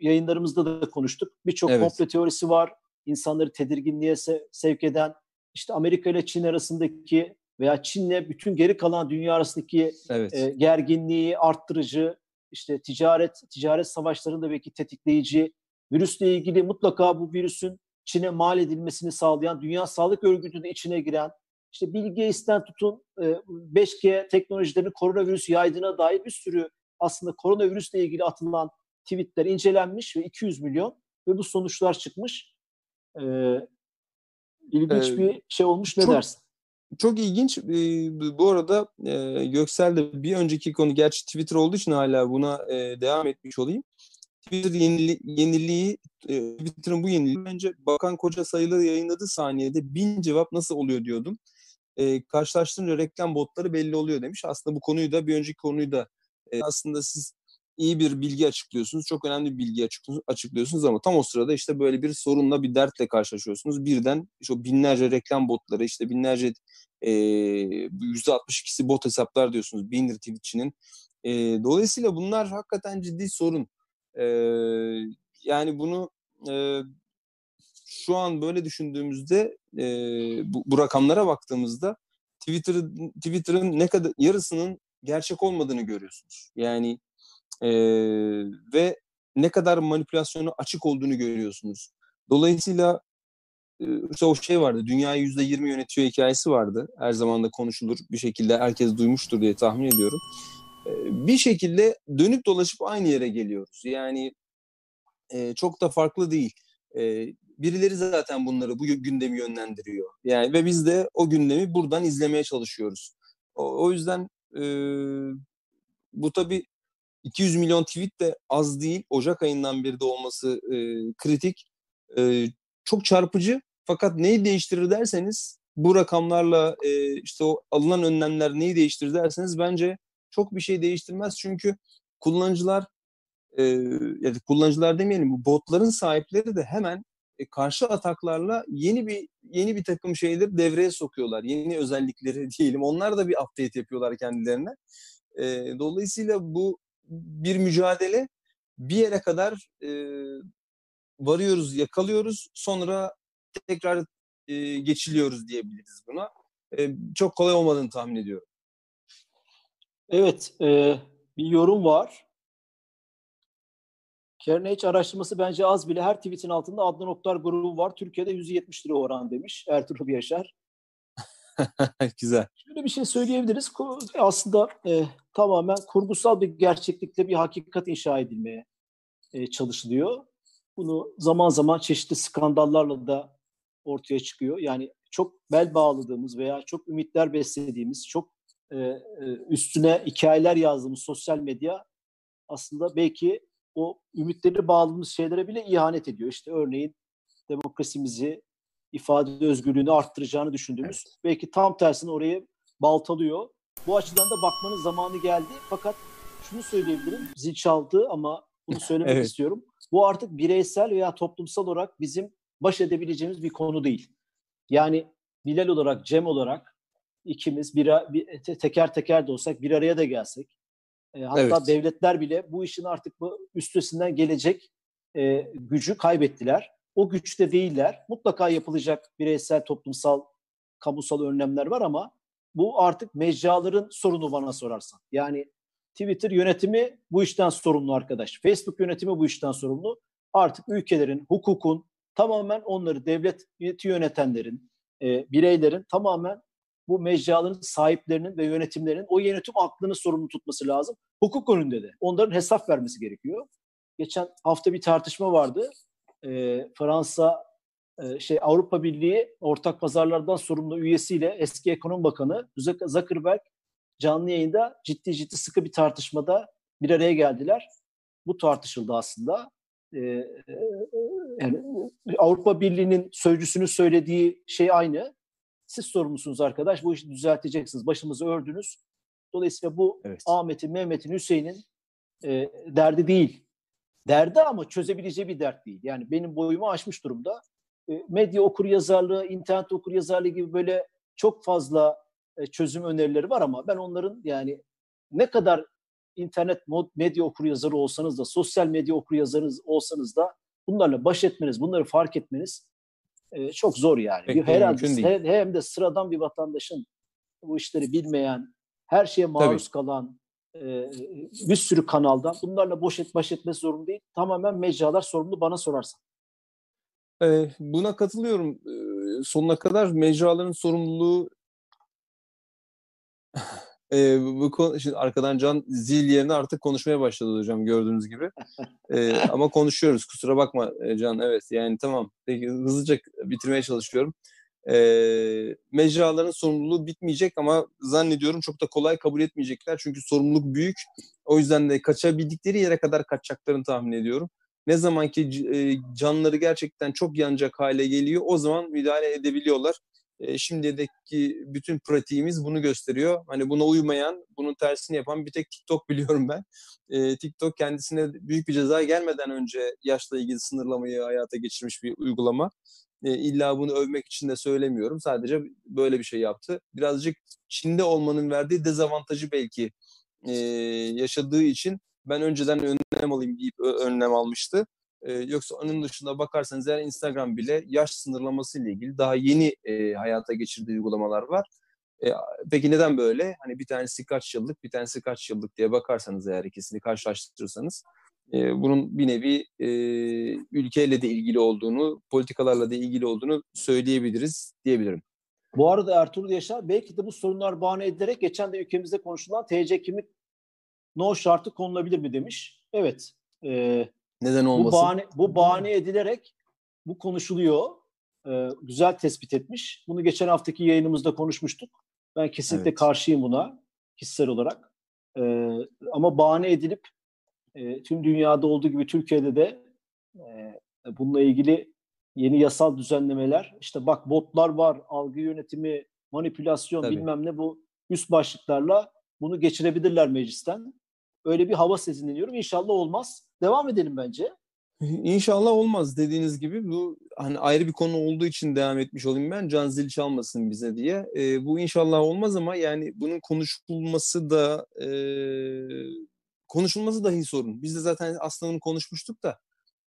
yayınlarımızda da konuştuk. Birçok evet. komplo teorisi var. İnsanları tedirginliğe se- sevk eden işte Amerika ile Çin arasındaki veya Çin'le bütün geri kalan dünya arasındaki evet. e, gerginliği arttırıcı, işte ticaret ticaret savaşlarında belki tetikleyici, virüsle ilgili mutlaka bu virüsün Çin'e mal edilmesini sağlayan, Dünya Sağlık Örgütü'nün içine giren, işte Bill Gates'ten tutun 5G teknolojilerini koronavirüs yaydığına dair bir sürü aslında koronavirüsle ilgili atılan tweetler incelenmiş ve 200 milyon ve bu sonuçlar çıkmış. Ee, ilginç ee, bir şey olmuş ne çok, dersin? Çok ilginç. Bu arada Göksel de bir önceki konu gerçi Twitter olduğu için hala buna devam etmiş olayım. Twitter yenili, yeniliği, Twitter'ın bu yeniliği bence Bakan Koca sayıları yayınladığı saniyede bin cevap nasıl oluyor diyordum. E, karşılaştırınca reklam botları belli oluyor demiş. Aslında bu konuyu da bir önceki konuyu da e, aslında siz iyi bir bilgi açıklıyorsunuz. Çok önemli bir bilgi açıklıyorsunuz ama tam o sırada işte böyle bir sorunla bir dertle karşılaşıyorsunuz. Birden o binlerce reklam botları işte binlerce e, %62'si bot hesaplar diyorsunuz. Bin retweetçinin. E, dolayısıyla bunlar hakikaten ciddi sorun. E, yani bunu e, şu an böyle düşündüğümüzde e, bu, bu rakamlara baktığımızda Twitter'ın Twitter'ın ne kadar yarısının gerçek olmadığını görüyorsunuz. Yani e, ve ne kadar manipülasyonu açık olduğunu görüyorsunuz. Dolayısıyla işte o şey vardı, dünyayı yüzde yirmi yönetiyor hikayesi vardı. Her zaman da konuşulur bir şekilde herkes duymuştur diye tahmin ediyorum. Bir şekilde dönüp dolaşıp aynı yere geliyoruz. Yani çok da farklı değil. Birileri zaten bunları, bu gündemi yönlendiriyor. Yani ve biz de o gündemi buradan izlemeye çalışıyoruz. O yüzden bu tabii 200 milyon tweet de az değil. Ocak ayından beri de olması e, kritik. E, çok çarpıcı. Fakat neyi değiştirir derseniz bu rakamlarla e, işte o alınan önlemler neyi değiştirir derseniz bence çok bir şey değiştirmez. Çünkü kullanıcılar e, yani kullanıcılar demeyelim bu botların sahipleri de hemen e, karşı ataklarla yeni bir yeni bir takım şeyleri devreye sokuyorlar. Yeni özellikleri diyelim. Onlar da bir update yapıyorlar kendilerine. E, dolayısıyla bu bir mücadele bir yere kadar e, varıyoruz, yakalıyoruz. Sonra tekrar e, geçiliyoruz diyebiliriz buna. E, çok kolay olmadığını tahmin ediyorum. Evet, e, bir yorum var. Carnage araştırması bence az bile. Her tweetin altında Adnan Oktar grubu var. Türkiye'de 170 lira oran demiş Ertuğrul Yaşar. Güzel. Şöyle bir şey söyleyebiliriz. Aslında e, tamamen kurgusal bir gerçeklikle bir hakikat inşa edilmeye e, çalışılıyor. Bunu zaman zaman çeşitli skandallarla da ortaya çıkıyor. Yani çok bel bağladığımız veya çok ümitler beslediğimiz, çok e, e, üstüne hikayeler yazdığımız sosyal medya aslında belki o ümitleri bağladığımız şeylere bile ihanet ediyor. İşte örneğin demokrasimizi, ifade özgürlüğünü arttıracağını düşündüğümüz evet. belki tam tersini orayı baltalıyor. Bu açıdan da bakmanın zamanı geldi. Fakat şunu söyleyebilirim. Zil çaldı ama bunu söylemek evet. istiyorum. Bu artık bireysel veya toplumsal olarak bizim baş edebileceğimiz bir konu değil. Yani Bilal olarak, Cem olarak ikimiz bir, bir teker teker de olsak bir araya da gelsek e, hatta evet. devletler bile bu işin artık bu üstesinden gelecek e, gücü kaybettiler. O güçte değiller. Mutlaka yapılacak bireysel, toplumsal, kamusal önlemler var ama bu artık mecraların sorunu bana sorarsan. Yani Twitter yönetimi bu işten sorumlu arkadaş. Facebook yönetimi bu işten sorumlu. Artık ülkelerin, hukukun tamamen onları devlet yönetenlerin, e, bireylerin tamamen bu mecraların sahiplerinin ve yönetimlerinin o yönetim aklını sorumlu tutması lazım. Hukuk önünde de. Onların hesap vermesi gerekiyor. Geçen hafta bir tartışma vardı. E, Fransa e, şey Avrupa Birliği ortak pazarlardan sorumlu üyesiyle eski ekonomi bakanı Zuckerberg canlı yayında ciddi ciddi sıkı bir tartışmada bir araya geldiler. Bu tartışıldı aslında. Ee, yani Avrupa Birliği'nin sözcüsünün söylediği şey aynı. Siz sorumlusunuz arkadaş, bu işi düzelteceksiniz. Başımızı ördünüz. Dolayısıyla bu evet. Ahmet'in, Mehmet'in, Hüseyin'in e, derdi değil. Derdi ama çözebileceği bir dert değil. Yani benim boyumu aşmış durumda. E, medya okur yazarlığı, internet okur yazarlığı gibi böyle çok fazla e, çözüm önerileri var ama ben onların yani ne kadar internet medya okur yazarı olsanız da, sosyal medya okur yazarı olsanız da bunlarla baş etmeniz, bunları fark etmeniz e, çok zor yani. Peki, Herhalde hem, hem de sıradan bir vatandaşın bu işleri bilmeyen, her şeye maruz Tabii. kalan e, bir sürü kanaldan bunlarla boş et, baş etmesi zorunda değil. Tamamen mecralar sorumlu bana sorarsan. E, buna katılıyorum. E, sonuna kadar mecraların sorumluluğu e, bu konu, şimdi arkadan Can zil yerine artık konuşmaya başladı hocam gördüğünüz gibi. E, ama konuşuyoruz kusura bakma Can evet yani tamam peki hızlıca bitirmeye çalışıyorum. E, mecraların sorumluluğu bitmeyecek ama zannediyorum çok da kolay kabul etmeyecekler çünkü sorumluluk büyük. O yüzden de kaçabildikleri yere kadar kaçacaklarını tahmin ediyorum. Ne zaman ki e, canları gerçekten çok yanacak hale geliyor o zaman müdahale edebiliyorlar e, şimdideki bütün pratiğimiz bunu gösteriyor. Hani buna uymayan, bunun tersini yapan bir tek TikTok biliyorum ben. E, TikTok kendisine büyük bir ceza gelmeden önce yaşla ilgili sınırlamayı hayata geçirmiş bir uygulama. E, illa bunu övmek için de söylemiyorum. Sadece böyle bir şey yaptı. Birazcık Çin'de olmanın verdiği dezavantajı belki e, yaşadığı için ben önceden önlem alayım deyip önlem almıştı. E, yoksa onun dışında bakarsanız eğer Instagram bile yaş sınırlaması ile ilgili daha yeni e, hayata geçirdiği uygulamalar var. E, peki neden böyle? Hani bir tanesi kaç yıllık, bir tanesi kaç yıllık diye bakarsanız eğer ikisini karşılaştırırsanız e, bunun bir nevi e, ülkeyle de ilgili olduğunu, politikalarla da ilgili olduğunu söyleyebiliriz diyebilirim. Bu arada Ertuğrul Yaşar belki de bu sorunlar bahane edilerek geçen de ülkemizde konuşulan TC kimlik no şartı konulabilir mi demiş. Evet. E, neden olmasın? Bu bahane, bu bahane edilerek bu konuşuluyor. Ee, güzel tespit etmiş. Bunu geçen haftaki yayınımızda konuşmuştuk. Ben kesinlikle evet. karşıyım buna kişisel olarak. Ee, ama bahane edilip e, tüm dünyada olduğu gibi Türkiye'de de e, bununla ilgili yeni yasal düzenlemeler, işte bak botlar var, algı yönetimi, manipülasyon Tabii. bilmem ne bu üst başlıklarla bunu geçirebilirler meclisten. Öyle bir hava sezinleniyorum. İnşallah olmaz. Devam edelim bence. İnşallah olmaz dediğiniz gibi bu hani ayrı bir konu olduğu için devam etmiş olayım ben can zil çalmasın bize diye. E, bu inşallah olmaz ama yani bunun konuşulması da e, konuşulması dahi sorun. Biz de zaten bunu konuşmuştuk da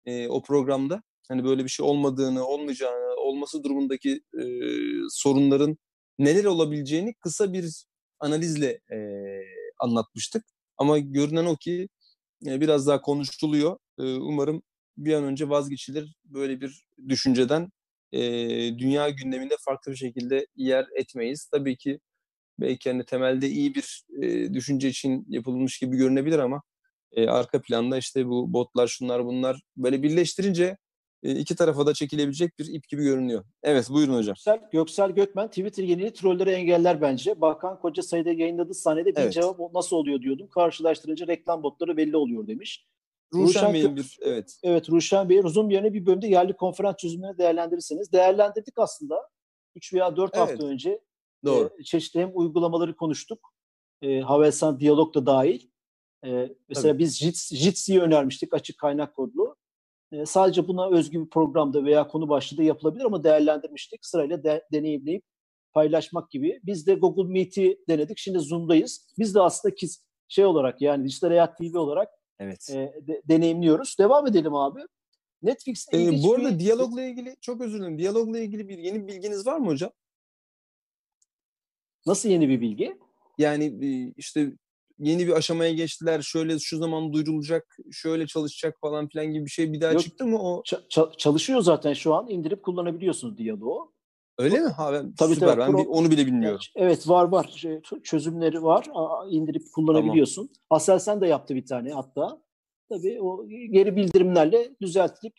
e, o programda hani böyle bir şey olmadığını, olmayacağını, olması durumundaki e, sorunların neler olabileceğini kısa bir analizle e, anlatmıştık. Ama görünen o ki biraz daha konuşuluyor. Umarım bir an önce vazgeçilir böyle bir düşünceden e, dünya gündeminde farklı bir şekilde yer etmeyiz. Tabii ki belki hani temelde iyi bir e, düşünce için yapılmış gibi görünebilir ama e, arka planda işte bu botlar şunlar bunlar böyle birleştirince e, iki tarafa da çekilebilecek bir ip gibi görünüyor. Evet buyurun hocam. Göksel, Göksel Gökmen Twitter yenili trolleri engeller bence. Bakan koca sayıda yayınladığı sahnede bir Evet. cevap nasıl oluyor diyordum. Karşılaştırınca reklam botları belli oluyor demiş. Ruşen Bey'in bir evet. Evet Ruşen Bey uzun bir yerine bir bölümde yerli konferans çözümlerini değerlendirirseniz. Değerlendirdik aslında. 3 veya 4 Evet. hafta önce Doğru. e, çeşitli hem uygulamaları konuştuk. E, Havelsan Diyalog da dahil. E, mesela biz Jits, Jitsi'yi önermiştik açık kaynak kodlu. E, sadece buna özgü bir programda veya konu başlığı yapılabilir ama değerlendirmiştik. Sırayla de, deneyimleyip paylaşmak gibi. Biz de Google Meet'i denedik. Şimdi Zoom'dayız. Biz de aslında ki, şey olarak yani Dijital Hayat TV olarak Evet. e, de- deneyimliyoruz. Devam edelim abi. Netflix'te Ee, bu arada bir... diyalogla ilgili çok özür dilerim. Diyalogla ilgili bir yeni bilginiz var mı hocam? Nasıl yeni bir bilgi? Yani işte yeni bir aşamaya geçtiler. Şöyle şu zaman duyurulacak, şöyle çalışacak falan filan gibi bir şey bir daha Yok. çıktı mı o? Ç- ça- çalışıyor zaten şu an. indirip kullanabiliyorsunuz diyaloğu. Öyle mi? Ha ben, Tabii, süper. tabii. Ben Pro- onu bile bilmiyorum. Evet var var. Şey, çözümleri var. İndirip kullanabiliyorsun. Aselsan da yaptı bir tane hatta. Tabii o geri bildirimlerle düzeltilip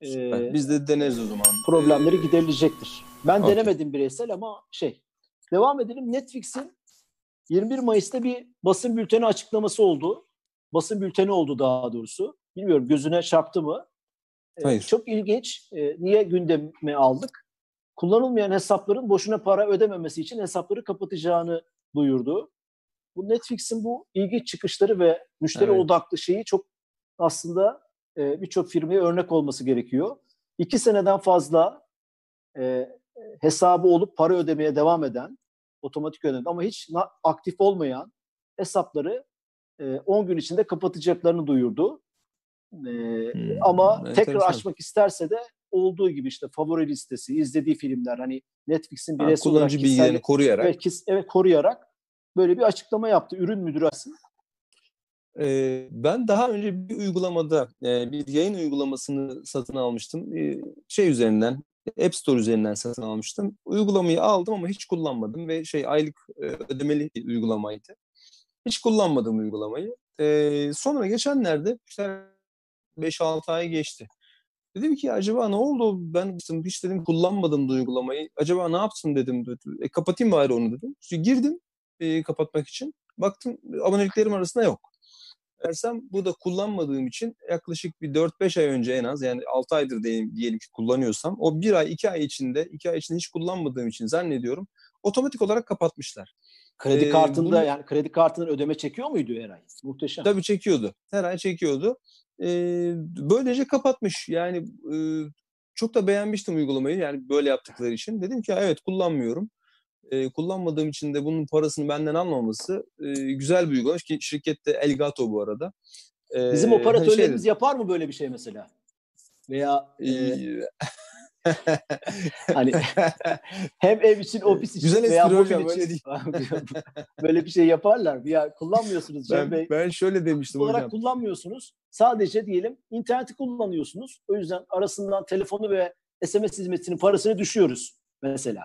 e, Süper. Biz de deneriz o zaman. problemleri Ee, giderilecektir. Ben okey. denemedim bireysel ama şey. Devam edelim. Netflix'in 21 Mayıs'ta bir basın bülteni açıklaması oldu. Basın bülteni oldu daha doğrusu. Bilmiyorum gözüne çarptı mı? Ee, Hayır. Çok ilginç. Ee, niye gündeme aldık? Kullanılmayan hesapların boşuna para ödememesi için hesapları kapatacağını duyurdu. Bu Netflix'in bu ilginç çıkışları ve müşteri Evet. odaklı şeyi çok aslında e, birçok firmaya örnek olması gerekiyor. İki seneden fazla e, hesabı olup para ödemeye devam eden, otomatik ödeme ama hiç aktif olmayan hesapları e, 10 gün içinde kapatacaklarını duyurdu. E, Hmm, ama enteresan. tekrar açmak isterse de olduğu gibi işte favori listesi, izlediği filmler hani Netflix'in bireysel olarak kullanıcı bilgilerini koruyarak. evet, kis- evet, koruyarak böyle bir açıklama yaptı. Ürün müdürü aslında. Ee, ben daha önce bir uygulamada e, bir yayın uygulamasını satın almıştım. Şey üzerinden App Store üzerinden satın almıştım. Uygulamayı aldım ama hiç kullanmadım ve şey aylık e, ödemeli uygulamaydı. Hiç kullanmadım uygulamayı. Ee, sonra geçenlerde işte 5-6 ay geçti. Dedim ki acaba ne oldu? Ben hiç dedim kullanmadım da uygulamayı. Acaba ne yaptım dedim. E, kapatayım bari onu dedim. Sonra girdim e, kapatmak için. Baktım aboneliklerim arasında yok. Dersem bu da kullanmadığım için yaklaşık bir 4-5 ay önce en az yani 6 aydır diyelim, diyelim ki kullanıyorsam o bir ay 2 ay içinde 2 ay içinde hiç kullanmadığım için zannediyorum otomatik olarak kapatmış. Kredi Ee, kartında bunu- yani kredi kartının ödeme çekiyor muydu Eray? Muhteşem. Tabii çekiyordu. Her ay çekiyordu. Ee, böylece kapatmış. Yani e, çok da beğenmiştim uygulamayı. Yani böyle yaptıkları için. Dedim ki evet kullanmıyorum. Ee, kullanmadığım için de bunun parasını benden almaması e, güzel bir uygulama. Ki şirket de Elgato bu arada. Ee, Bizim hani operatörlerimiz şey yapar mı böyle bir şey mesela? Veya e, hani hem ev için, ofis için Güzel veya mobil hocam, için öyle değil. böyle bir şey yaparlar? Ya kullanmıyorsunuz Cem Bey. ben, ben şöyle demiştim olarak hocam. kullanmıyorsunuz. Sadece diyelim interneti kullanıyorsunuz. O yüzden arasından telefonu ve SMS hizmetinin parasını düşüyoruz mesela.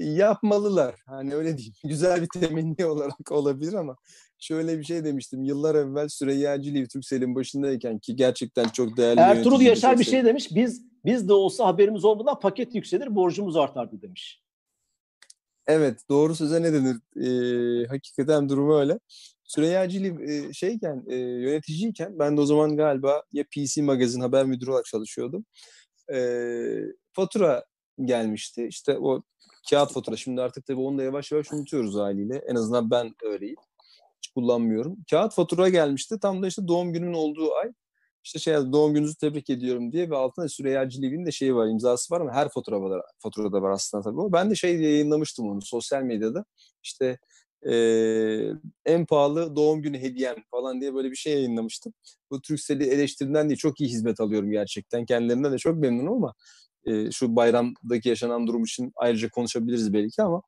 Yapmalılar. Hani öyle diyeyim. Güzel bir temenni olarak olabilir ama şöyle bir şey demiştim. Yıllar evvel Süreyya Ciliv Türkcell'in başındayken ki gerçekten çok değerli Ertuğrul Yaşar bir şey demiş. Biz biz de olsa haberimiz olmadan paket yükselir, borcumuz artardı demiş. Evet doğru söze ne denir? Ee, hakikaten durumu öyle. Süreyya Ciliv e, şeyken e, yöneticiyken ben de o zaman galiba ya PC Magazin haber müdürü olarak çalışıyordum. Ee, fatura gelmişti. İşte o kağıt fatura. Şimdi artık tabii onu da yavaş yavaş unutuyoruz haliyle. En azından ben öyleyim. Hiç kullanmıyorum. Kağıt fatura gelmişti. Tam da işte doğum günümün olduğu ay. İşte şey doğum gününüzü tebrik ediyorum diye ve altında Süreyya Ciliv'in de şeyi var, imzası var ama her fatura var, faturada var aslında tabii. Ben de şey yayınlamıştım onu sosyal medyada. İşte eee, en pahalı doğum günü hediyem falan diye böyle bir şey yayınlamıştım. Bu Turkcell'i eleştirimden değil çok iyi hizmet alıyorum gerçekten. Kendilerinden de çok memnunum ama e, şu bayramdaki yaşanan durum için ayrıca konuşabiliriz belki ama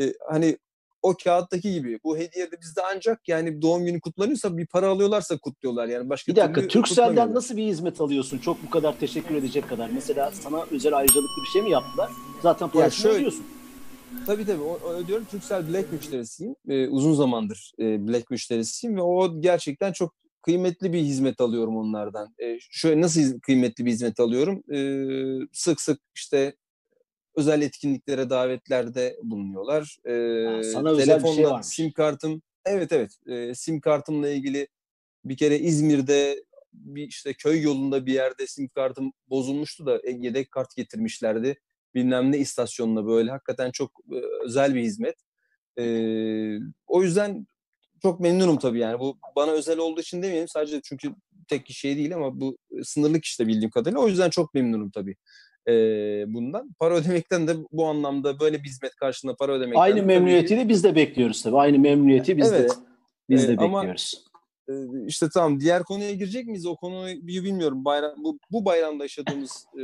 e, hani o kağıttaki gibi. Bu hediye de bizde ancak yani doğum günü kutlanıyorsa bir para alıyorlarsa kutluyorlar. Yani başka bir dakika kutlamıyorlar. nasıl bir hizmet alıyorsun? Çok bu kadar teşekkür edecek kadar. Mesela sana özel ayrıcalıklı bir şey mi yaptılar? Zaten parasını şöyle- ödüyorsun. Tabii tabii. O, o ödüyorum. Turkcell Black müşterisiyim. Ee, uzun zamandır e, Black müşterisiyim ve o gerçekten çok kıymetli bir hizmet alıyorum onlardan. Ee, şöyle nasıl kıymetli bir hizmet alıyorum? Ee, sık sık işte özel etkinliklere, davetlerde bulunuyorlar. Ha, sana özel bir şey varmış. sim kartım, evet evet, e, sim kartımla ilgili bir kere İzmir'de bir işte köy yolunda bir yerde sim kartım bozulmuştu da e, yedek kart getirmişlerdi. Bilmem ne istasyonuna böyle hakikaten çok e, özel bir hizmet. Ee, o yüzden çok memnunum tabii yani. Bu bana özel olduğu için demeyelim sadece çünkü tek kişiye değil ama bu sınırlı kişide bildiğim kadarıyla. O yüzden çok memnunum tabii e, bundan. Para ödemekten de bu anlamda böyle bir hizmet karşılığında para ödemekten de Aynı memnuniyeti de biz de bekliyoruz tabii. Aynı memnuniyeti biz Evet. de biz de ama- bekliyoruz. e, işte tamam diğer konuya girecek miyiz? O konuyu bilmiyorum. Bayram, bu, bu bayramda yaşadığımız e,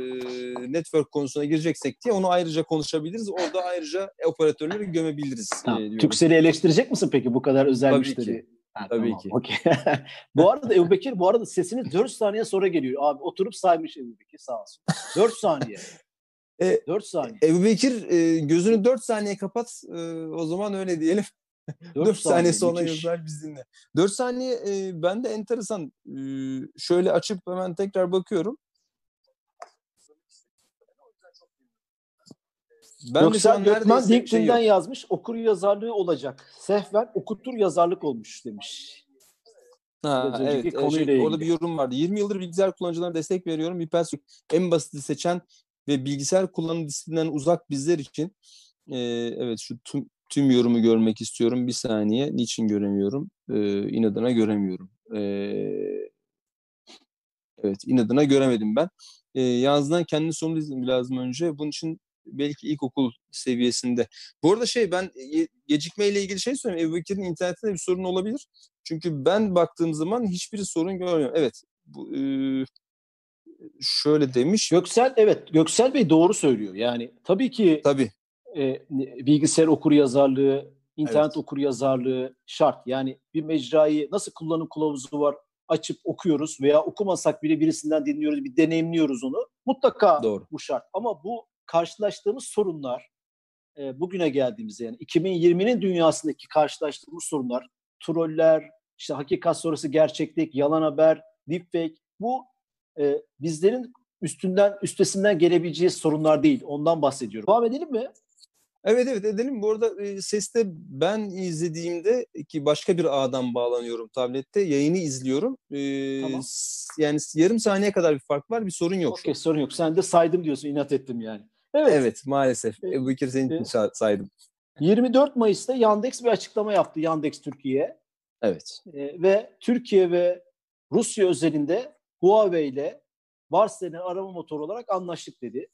network konusuna gireceksek diye onu ayrıca konuşabiliriz. Orada ayrıca operatörleri gömebiliriz. e, Tamam. diyorum. Türkcell'i eleştirecek misin peki bu kadar özel Tabii müşteri? ki. Ha, Tabii tamam, ki. okey. bu arada Ebu Bekir bu arada sesini 4 saniye sonra geliyor. Abi oturup saymış Ebu Bekir sağ olsun. 4 saniye. E, 4 saniye. Ebu Bekir e, gözünü 4 saniye kapat. e, o zaman öyle diyelim. 4 saniye sonra müthiş. yazar biz dinle. 4 saniye e, bende enteresan. E, şöyle açıp hemen tekrar bakıyorum. Ben de an Gökmen şey LinkedIn'den yok. yazmış. Okur yazarlığı olacak. Sehven okutur yazarlık olmuş demiş. Ha, evet, e, konuyla şey, orada bir yorum vardı. 20 yıldır bilgisayar kullanıcılarına destek veriyorum. Hypersoft en basiti seçen ve bilgisayar kullanım disiplinden uzak bizler için. E, evet şu tüm, tüm yorumu görmek istiyorum. Bir saniye. Niçin göremiyorum? E, inadına göremiyorum. E, evet inadına göremedim ben. E, yazdığından kendi sonunu izledim lazım önce. Bunun için belki ilkokul seviyesinde. Bu arada şey ben e, gecikmeyle ilgili şey söyleyeyim. Ebu Bekir'in internetinde bir sorun olabilir. Çünkü ben baktığım zaman hiçbir sorun görmüyorum. Evet. Bu, e, şöyle demiş. Göksel evet Göksel Bey doğru söylüyor. Yani tabii ki Tabii. E, bilgisayar okur yazarlığı, internet Evet. okur yazarlığı şart. Yani bir mecrayı nasıl kullanım kılavuzu var açıp okuyoruz veya okumasak bile birisinden dinliyoruz, bir deneyimliyoruz onu. Mutlaka Doğru. bu şart. Ama bu karşılaştığımız sorunlar e, bugüne geldiğimizde yani 2020'nin dünyasındaki karşılaştığımız sorunlar, troller, işte hakikat sonrası gerçeklik, yalan haber, deepfake bu e, bizlerin üstünden üstesinden gelebileceği sorunlar değil. Ondan bahsediyorum. Devam edelim mi? Evet evet edelim. Bu arada e, seste ben izlediğimde ki başka bir ağdan bağlanıyorum tablette. Yayını izliyorum. E, Tamam. Yani yarım saniye kadar bir fark var. Bir sorun yok. Okey sorun yok. Sen de saydım diyorsun. inat ettim yani. Evet. Evet maalesef. E, Ebu Bekir senin için e, sa- saydım. 24 Mayıs'ta Yandex bir açıklama yaptı. Yandex Türkiye. Evet. E, ve Türkiye ve Rusya özelinde Huawei ile varsayılan arama motoru olarak anlaştık dedi.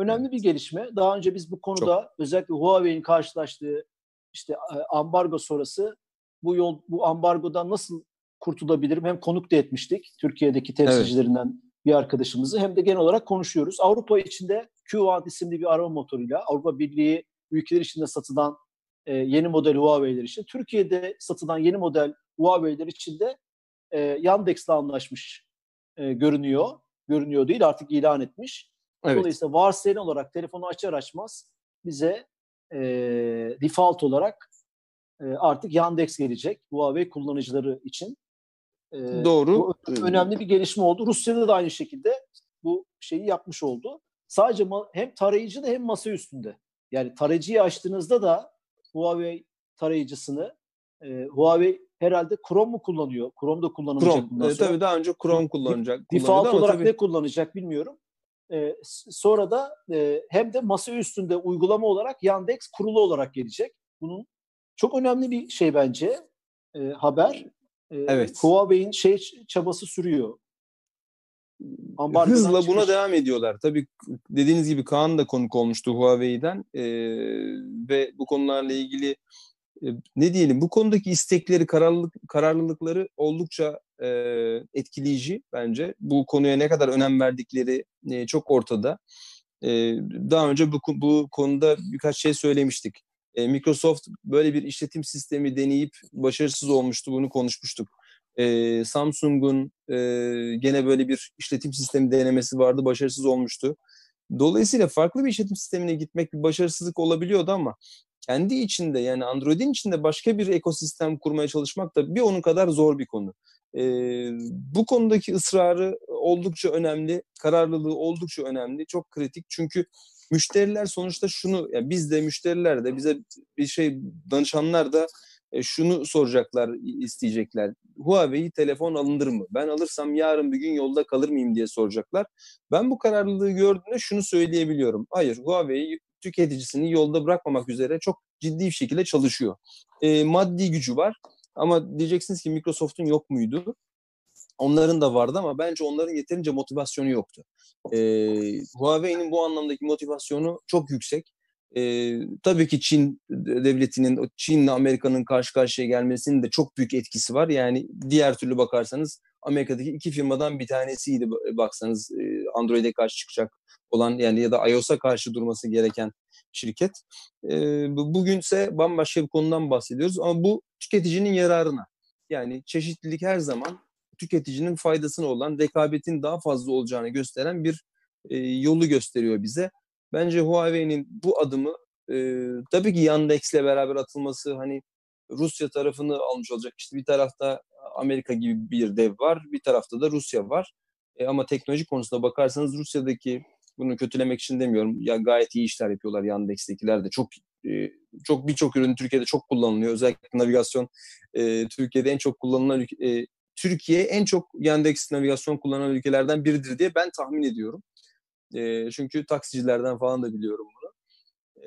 Önemli bir gelişme. Daha önce biz bu konuda özellikle Huawei'nin karşılaştığı işte e, ambargo sonrası bu yol bu ambargodan nasıl kurtulabilirim hem konuk da etmiştik Türkiye'deki temsilcilerinden bir arkadaşımızı hem de genel olarak konuşuyoruz. Avrupa içinde QAD isimli bir arama motoruyla Avrupa Birliği ülkeler içinde satılan e, yeni model Huawei'ler için Türkiye'de satılan yeni model Huawei'ler için de e, Yandex'le anlaşmış e, görünüyor. Görünüyor değil artık ilan etmiş. Evet. Dolayısıyla varsayılan olarak telefonu açar açmaz bize e, default olarak e, artık Yandex gelecek Huawei kullanıcıları için. E, Doğru. Bu önemli bir gelişme oldu. Rusya'da da aynı şekilde bu şeyi yapmış oldu. Sadece hem tarayıcı da hem masa üstünde. Yani tarayıcıyı açtığınızda da Huawei tarayıcısını e, Huawei herhalde Chrome mu kullanıyor? Chrome da kullanılacak Chrome. E, tabii daha önce Chrome kullanacak. Default olarak tabii- ne kullanacak bilmiyorum. S- sonra da e, hem de masa üstünde uygulama olarak Yandex kurulu olarak gelecek. Bunun çok önemli bir şey bence e, haber. E, Evet. Huawei'in şey çabası sürüyor. Ambargodan Hızla buna çıkış. devam ediyorlar. Tabii dediğiniz gibi Kaan da konuk olmuştu Huawei'den Ee, ve bu konularla ilgili e, ne diyelim bu konudaki istekleri, kararlılık, kararlılıkları oldukça e, etkileyici bence. Bu konuya ne kadar önem verdikleri e, çok ortada. E, daha önce bu, bu konuda birkaç şey söylemiştik. E, Microsoft böyle bir işletim sistemi deneyip başarısız olmuştu. Bunu konuşmuştuk. E, Samsung'un e, gene böyle bir işletim sistemi denemesi vardı. Başarısız olmuştu. Dolayısıyla farklı bir işletim sistemine gitmek bir başarısızlık olabiliyordu ama kendi içinde yani Android'in içinde başka bir ekosistem kurmaya çalışmak da bir onun kadar zor bir konu. E, bu konudaki ısrarı oldukça önemli, kararlılığı oldukça önemli, çok kritik. Çünkü müşteriler sonuçta şunu, yani biz de müşteriler de bize bir şey danışanlar da e, şunu soracaklar, isteyecekler. Huawei telefon alınır mı? Ben alırsam yarın bir gün yolda kalır mıyım diye soracaklar. Ben bu kararlılığı gördüğümde şunu söyleyebiliyorum. Hayır, Huawei tüketicisini yolda bırakmamak üzere çok ciddi bir şekilde çalışıyor. E, maddi gücü var ama diyeceksiniz ki Microsoft'un yok muydu? Onların da vardı ama bence onların yeterince motivasyonu yoktu. E, Huawei'nin bu anlamdaki motivasyonu çok yüksek. E, tabii ki Çin devletinin, Çin'le Amerika'nın karşı karşıya gelmesinin de çok büyük etkisi var. Yani diğer türlü bakarsanız Amerika'daki iki firmadan bir tanesiydi baksanız Android'e karşı çıkacak olan yani ya da iOS'a karşı durması gereken şirket. E, bugünse bambaşka bir konudan bahsediyoruz ama bu tüketicinin yararına. Yani çeşitlilik her zaman tüketicinin faydasına olan rekabetin daha fazla olacağını gösteren bir e, yolu gösteriyor bize. Bence Huawei'nin bu adımı e, tabii ki Yandex'le beraber atılması hani Rusya tarafını almış olacak. İşte bir tarafta Amerika gibi bir dev var, bir tarafta da Rusya var. E, ama teknoloji konusunda bakarsanız Rusya'daki bunu kötülemek için demiyorum. Ya gayet iyi işler yapıyorlar Yandex'tekiler de. Çok e, çok birçok ürün Türkiye'de çok kullanılıyor. Özellikle navigasyon e, Türkiye'de en çok kullanılan e, Türkiye en çok Yandex navigasyon kullanan ülkelerden biridir diye ben tahmin ediyorum. E, çünkü taksicilerden falan da biliyorum bunu.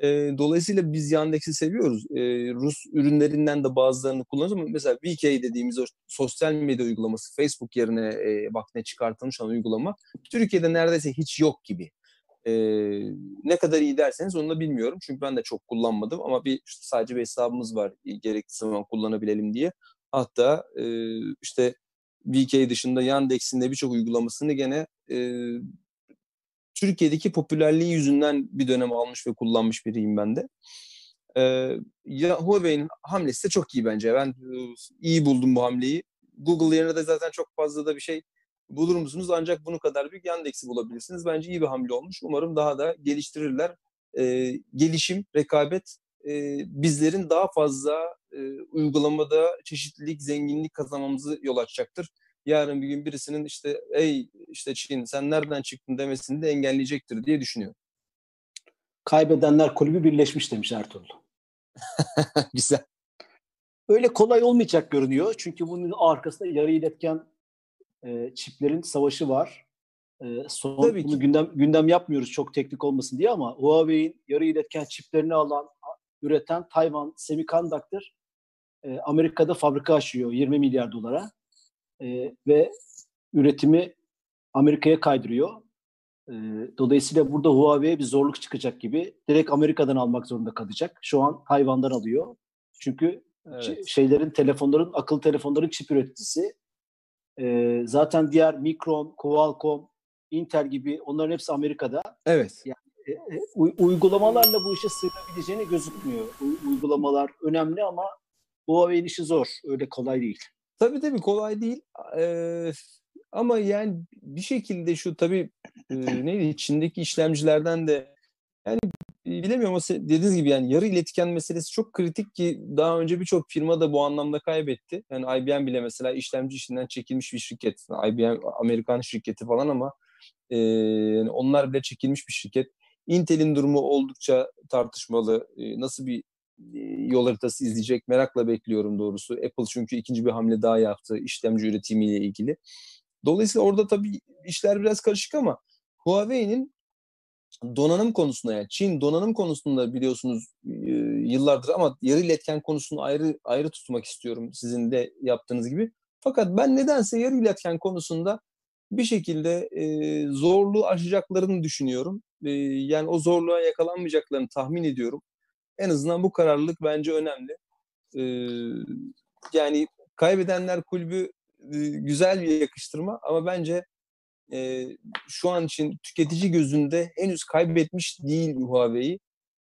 E, dolayısıyla biz Yandex'i seviyoruz. E, Rus ürünlerinden de bazılarını kullanıyoruz ama mesela VK dediğimiz o sosyal medya uygulaması Facebook yerine e, bak ne çıkartılmış olan uygulama Türkiye'de neredeyse hiç yok gibi. E, ne kadar iyi derseniz onu da bilmiyorum. Çünkü ben de çok kullanmadım ama bir işte sadece bir hesabımız var gerekli zaman kullanabilelim diye. Hatta e, işte VK dışında Yandex'in de birçok uygulamasını gene e, Türkiye'deki popülerliği yüzünden bir dönem almış ve kullanmış biriyim ben de. Ee, Huawei'nin hamlesi de çok iyi bence. Ben e, iyi buldum bu hamleyi. Google yerine de zaten çok fazla da bir şey bulur musunuz? Ancak bunu kadar büyük Yandex'i bulabilirsiniz. Bence iyi bir hamle olmuş. Umarım daha da geliştirirler. Ee, gelişim, rekabet e, bizlerin daha fazla e, uygulamada çeşitlilik, zenginlik kazanmamızı yol açacaktır yarın bir gün birisinin işte ey işte Çin sen nereden çıktın demesini de engelleyecektir diye düşünüyorum. Kaybedenler kulübü birleşmiş demiş Ertuğrul. Güzel. Öyle kolay olmayacak görünüyor. Çünkü bunun arkasında yarı iletken e, çiplerin savaşı var. E, son Tabii bunu gündem gündem yapmıyoruz çok teknik olmasın diye ama Huawei'in yarı iletken çiplerini alan üreten Tayvan Semiconductor e, Amerika'da fabrika açıyor 20 milyar dolara e, ve üretimi Amerika'ya kaydırıyor. E, dolayısıyla burada Huawei'ye bir zorluk çıkacak gibi direkt Amerika'dan almak zorunda kalacak. Şu an Tayvan'dan alıyor. Çünkü evet. şeylerin, telefonların, akıllı telefonların çip üreticisi. E, zaten diğer Micron, Qualcomm, Intel gibi onların hepsi Amerika'da. Evet. Yani, e, e, uygulamalarla bu işe sığabileceğini gözükmüyor. U- uygulamalar önemli ama Huawei'nin işi zor. Öyle kolay değil. Tabii tabii kolay değil. Ee, ama yani bir şekilde şu tabii e, neydi içindeki işlemcilerden de yani bilemiyorum ama dediğiniz gibi yani yarı iletken meselesi çok kritik ki daha önce birçok firma da bu anlamda kaybetti. Yani IBM bile mesela işlemci işinden çekilmiş bir şirket. IBM Amerikan şirketi falan ama e, onlar bile çekilmiş bir şirket. Intel'in durumu oldukça tartışmalı. E, nasıl bir yol haritası izleyecek merakla bekliyorum doğrusu. Apple çünkü ikinci bir hamle daha yaptı işlemci üretimiyle ilgili. Dolayısıyla orada tabii işler biraz karışık ama Huawei'nin donanım konusunda yani Çin donanım konusunda biliyorsunuz yıllardır ama yarı iletken konusunu ayrı ayrı tutmak istiyorum sizin de yaptığınız gibi. Fakat ben nedense yarı iletken konusunda bir şekilde e, zorluğu aşacaklarını düşünüyorum. E, yani o zorluğa yakalanmayacaklarını tahmin ediyorum en azından bu kararlılık bence önemli. Ee, yani kaybedenler kulübü e, güzel bir yakıştırma ama bence e, şu an için tüketici gözünde henüz kaybetmiş değil Huawei'yi.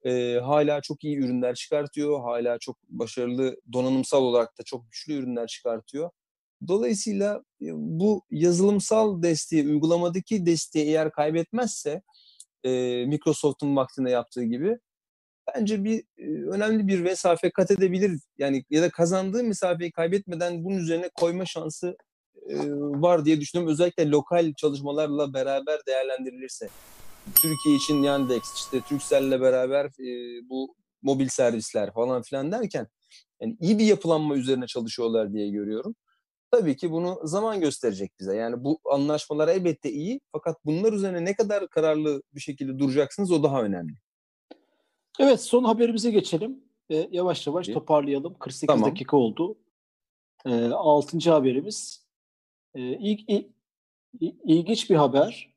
e, hala çok iyi ürünler çıkartıyor. Hala çok başarılı donanımsal olarak da çok güçlü ürünler çıkartıyor. Dolayısıyla e, bu yazılımsal desteği, uygulamadaki desteği eğer kaybetmezse e, Microsoft'un vaktinde yaptığı gibi bence bir e, önemli bir mesafe kat edebilir. Yani ya da kazandığı mesafeyi kaybetmeden bunun üzerine koyma şansı var diye düşünüyorum. Özellikle lokal çalışmalarla beraber değerlendirilirse. Türkiye için Yandex, işte Turkcell'le beraber e, bu mobil servisler falan filan derken yani iyi bir yapılanma üzerine çalışıyorlar diye görüyorum. Tabii ki bunu zaman gösterecek bize. Yani bu anlaşmalar elbette iyi fakat bunlar üzerine ne kadar kararlı bir şekilde duracaksınız o daha önemli. Evet son haberimize geçelim. E, yavaş yavaş toparlayalım. 48 tamam. dakika oldu. E, 6. haberimiz. E, ilk, ilk, ilginç bir haber.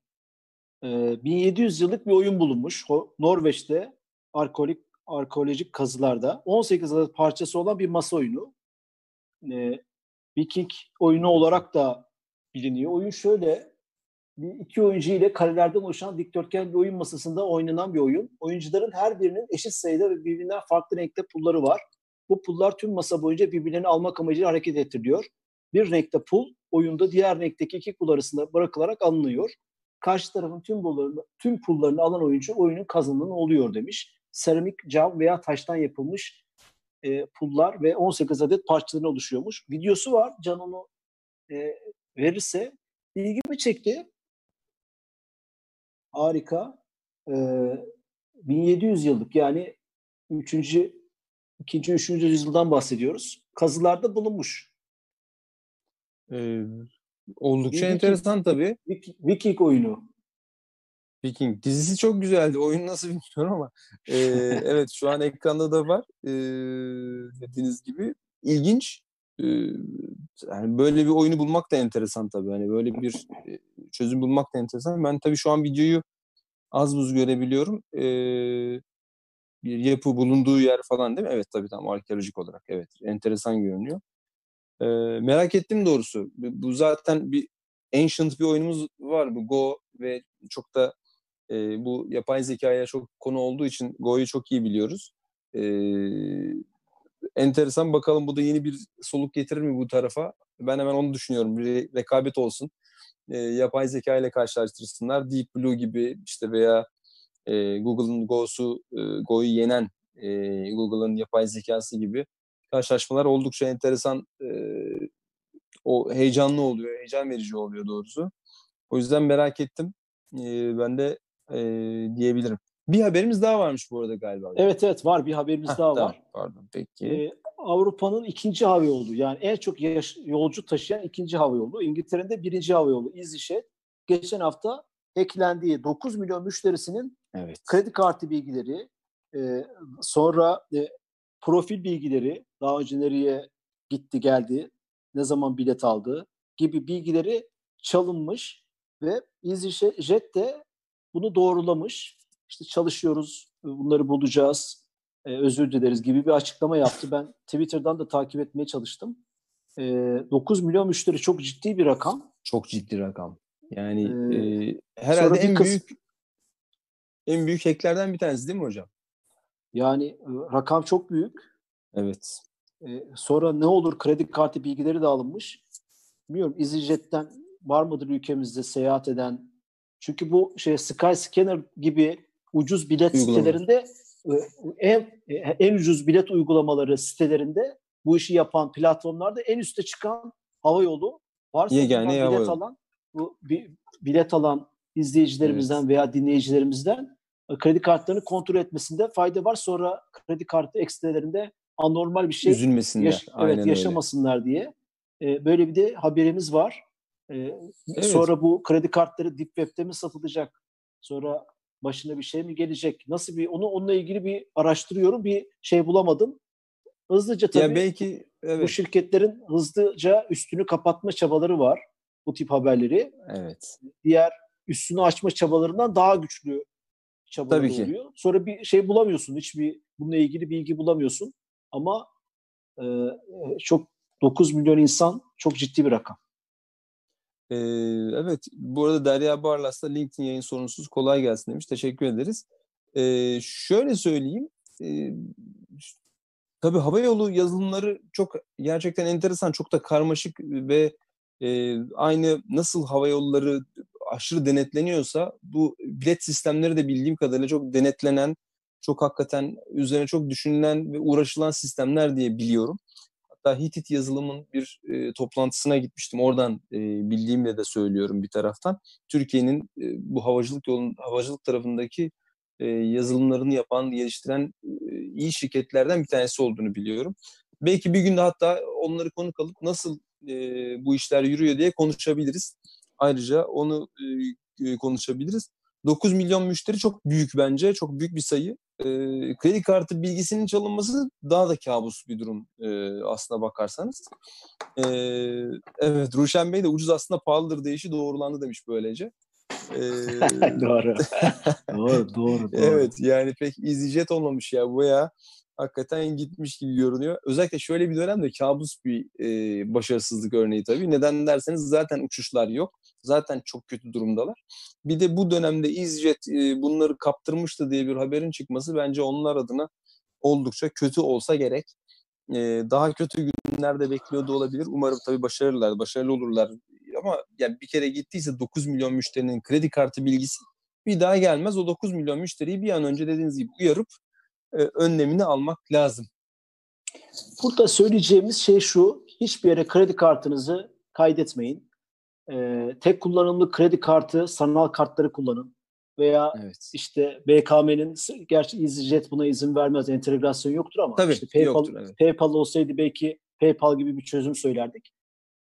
E, 1700 yıllık bir oyun bulunmuş. Norveç'te arkeolojik, arkeolojik kazılarda. 18 adet parçası olan bir masa oyunu. E, Viking oyunu olarak da biliniyor. Oyun şöyle iki oyuncu ile karelerden oluşan dikdörtgen bir oyun masasında oynanan bir oyun. Oyuncuların her birinin eşit sayıda ve birbirinden farklı renkte pulları var. Bu pullar tüm masa boyunca birbirlerini almak amacıyla hareket ettiriliyor. Bir renkte pul oyunda diğer renkteki iki pul arasında bırakılarak alınıyor. Karşı tarafın tüm pullarını, tüm pullarını alan oyuncu oyunun kazananı oluyor demiş. Seramik, cam veya taştan yapılmış e, pullar ve 18 adet parçadan oluşuyormuş. Videosu var. Can onu e, verirse ilgimi çekti. Harika. E, 1700 yıllık yani 3. 2. 3. yüzyıldan bahsediyoruz. Kazılarda bulunmuş. Ee, oldukça Viking, enteresan tabii. Viking oyunu. Viking dizisi çok güzeldi. Oyun nasıl bilmiyorum ama e, evet şu an ekranda da var. E, dediğiniz gibi ilginç. E, yani böyle bir oyunu bulmak da enteresan tabii. Hani böyle bir e, çözüm bulmak da enteresan. Ben tabii şu an videoyu az buz görebiliyorum. E, bir yapı bulunduğu yer falan değil mi? Evet tabii tam arkeolojik olarak. Evet enteresan görünüyor. E, merak ettim doğrusu. Bu zaten bir ancient bir oyunumuz var. Bu Go ve çok da e, bu yapay zekaya çok konu olduğu için Go'yu çok iyi biliyoruz. E, enteresan bakalım bu da yeni bir soluk getirir mi bu tarafa? Ben hemen onu düşünüyorum. Bir rekabet olsun. E, yapay zeka ile karşılaştırsınlar. Deep Blue gibi işte veya e, Google'ın Go'su e, Go'yu yenen e, Google'ın yapay zekası gibi karşılaşmalar oldukça enteresan e, o heyecanlı oluyor, heyecan verici oluyor doğrusu. O yüzden merak ettim. E, ben de e, diyebilirim. Bir haberimiz daha varmış bu arada galiba. Evet evet var bir haberimiz Heh, daha var. Pardon peki. Ee, Avrupa'nın ikinci hava yolu yani en çok yaş- yolcu taşıyan ikinci hava yolu. İngiltere'nin de birinci hava yolu EasyJet. Geçen hafta eklendiği 9 milyon müşterisinin evet. kredi kartı bilgileri, e, sonra e, profil bilgileri, daha önce nereye gitti geldi, ne zaman bilet aldı gibi bilgileri çalınmış ve EasyJet de bunu doğrulamış. İşte çalışıyoruz, bunları bulacağız, e, özür dileriz gibi bir açıklama yaptı. Ben Twitter'dan da takip etmeye çalıştım. E, 9 milyon müşteri çok ciddi bir rakam. Çok ciddi rakam. Yani ee, e, herhalde en kız... büyük en büyük hacklerden bir tanesi değil mi hocam? Yani rakam çok büyük. Evet. E, sonra ne olur kredi kartı bilgileri de alınmış. Bilmiyorum EasyJet'ten var mıdır ülkemizde seyahat eden çünkü bu şey Skyscanner gibi ucuz bilet Uygulama. sitelerinde en e, en ucuz bilet uygulamaları sitelerinde bu işi yapan platformlarda en üste çıkan hava yolu varsa Yegane bilet hava alan bu bilet alan izleyicilerimizden evet. veya dinleyicilerimizden kredi kartlarını kontrol etmesinde fayda var. Sonra kredi kartı ekstrelerinde anormal bir şey Üzülmesinler. Yaş- evet, yaşamasınlar öyle. diye. Ee, böyle bir de haberimiz var. Ee, evet. Sonra bu kredi kartları Deep Web'de mi satılacak? Sonra başına bir şey mi gelecek? Nasıl bir onu onunla ilgili bir araştırıyorum. Bir şey bulamadım. Hızlıca tabii ya belki evet. bu şirketlerin hızlıca üstünü kapatma çabaları var. Bu tip haberleri. Evet. Diğer üstünü açma çabalarından daha güçlü çabalar tabii oluyor. Ki. Sonra bir şey bulamıyorsun. Hiçbir bununla ilgili bilgi bulamıyorsun. Ama e, çok 9 milyon insan çok ciddi bir rakam. Ee, evet, bu arada Derya Barlas da LinkedIn yayın sorunsuz kolay gelsin demiş. Teşekkür ederiz. E, şöyle söyleyeyim. E, tabii hava yolu yazılımları çok gerçekten enteresan, çok da karmaşık ve e, aynı nasıl hava yolları aşırı denetleniyorsa bu bilet sistemleri de bildiğim kadarıyla çok denetlenen, çok hakikaten üzerine çok düşünülen ve uğraşılan sistemler diye biliyorum. Hatta Hitit yazılımın bir e, toplantısına gitmiştim. Oradan e, bildiğimle de söylüyorum bir taraftan. Türkiye'nin e, bu havacılık yolun havacılık tarafındaki e, yazılımlarını yapan, geliştiren e, iyi şirketlerden bir tanesi olduğunu biliyorum. Belki bir günde hatta onları konuk alıp nasıl e, bu işler yürüyor diye konuşabiliriz. Ayrıca onu e, konuşabiliriz. 9 milyon müşteri çok büyük bence. Çok büyük bir sayı. E, kredi kartı bilgisinin çalınması daha da kabus bir durum e, aslına bakarsanız. E, evet Ruşen Bey de ucuz aslında pahalıdır deyişi doğrulandı demiş böylece. Ee, doğru. doğru. Doğru. Doğru. Evet yani pek EasyJet olmamış ya bu ya hakikaten gitmiş gibi görünüyor. Özellikle şöyle bir dönemde kabus bir e, başarısızlık örneği tabii. Neden derseniz zaten uçuşlar yok. Zaten çok kötü durumdalar. Bir de bu dönemde EasyJet e, bunları kaptırmıştı diye bir haberin çıkması bence onlar adına oldukça kötü olsa gerek. E, daha kötü günlerde bekliyordu olabilir. Umarım tabii başarırlar, başarılı olurlar. Ama yani bir kere gittiyse 9 milyon müşterinin kredi kartı bilgisi bir daha gelmez. O 9 milyon müşteriyi bir an önce dediğiniz gibi uyarıp e, önlemini almak lazım. Burada söyleyeceğimiz şey şu, hiçbir yere kredi kartınızı kaydetmeyin. Ee, tek kullanımlı kredi kartı, sanal kartları kullanın. Veya evet. işte BKM'nin, gerçi EasyJet buna izin vermez, entegrasyon yoktur ama Tabii, işte PayPal, yoktur, evet. PayPal olsaydı belki PayPal gibi bir çözüm söylerdik.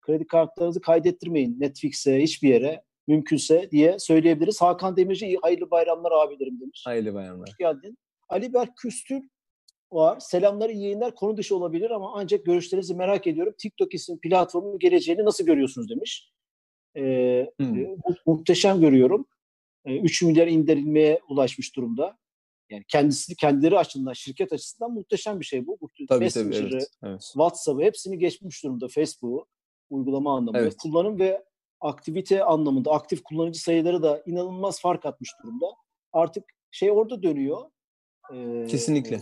Kredi kartlarınızı kaydettirmeyin Netflix'e, hiçbir yere mümkünse diye söyleyebiliriz. Hakan Demirci hayırlı bayramlar abilerim demiş. Hayırlı bayramlar. Hoş geldin. Ali Berk Küstür var. Selamları iyi yayınlar. Konu dışı olabilir ama ancak görüşlerinizi merak ediyorum. TikTok isim platformunun geleceğini nasıl görüyorsunuz demiş. Ee, hmm. e, muhteşem görüyorum. E, 3 milyar indirilmeye ulaşmış durumda. Yani kendisi kendileri açısından, şirket açısından muhteşem bir şey bu. bu tabii, Messenger'ı, evet, evet. WhatsApp'ı hepsini geçmiş durumda. Facebook'u uygulama anlamında. Evet. Kullanım ve aktivite anlamında aktif kullanıcı sayıları da inanılmaz fark atmış durumda. Artık şey orada dönüyor. Kesinlikle.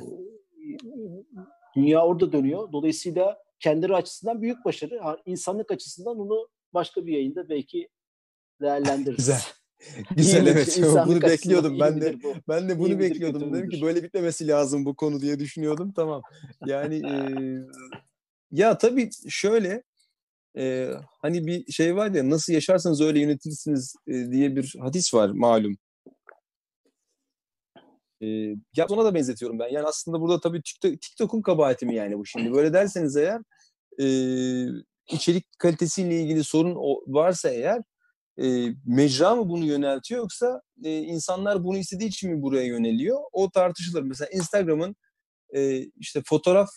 Dünya orada dönüyor. Dolayısıyla kendileri açısından büyük başarı. İnsanlık açısından onu başka bir yayında belki değerlendiririz. Güzel. Güzel evet. Bunu bekliyordum. Ben de bu. ben de bunu İyi bekliyordum. Dedim ki böyle bitmemesi lazım bu konu diye düşünüyordum. Tamam. Yani e, ya tabii şöyle e, hani bir şey var ya nasıl yaşarsanız öyle yönetirsiniz e, diye bir hadis var malum. E, ya ona da benzetiyorum ben. Yani aslında burada tabii TikTok, TikTok'un kabahati mi yani bu şimdi? Böyle derseniz eğer e, içerik kalitesiyle ilgili sorun varsa eğer e, mecra mı bunu yöneltiyor yoksa e, insanlar bunu istediği için mi buraya yöneliyor? O tartışılır. Mesela Instagram'ın e, işte fotoğraf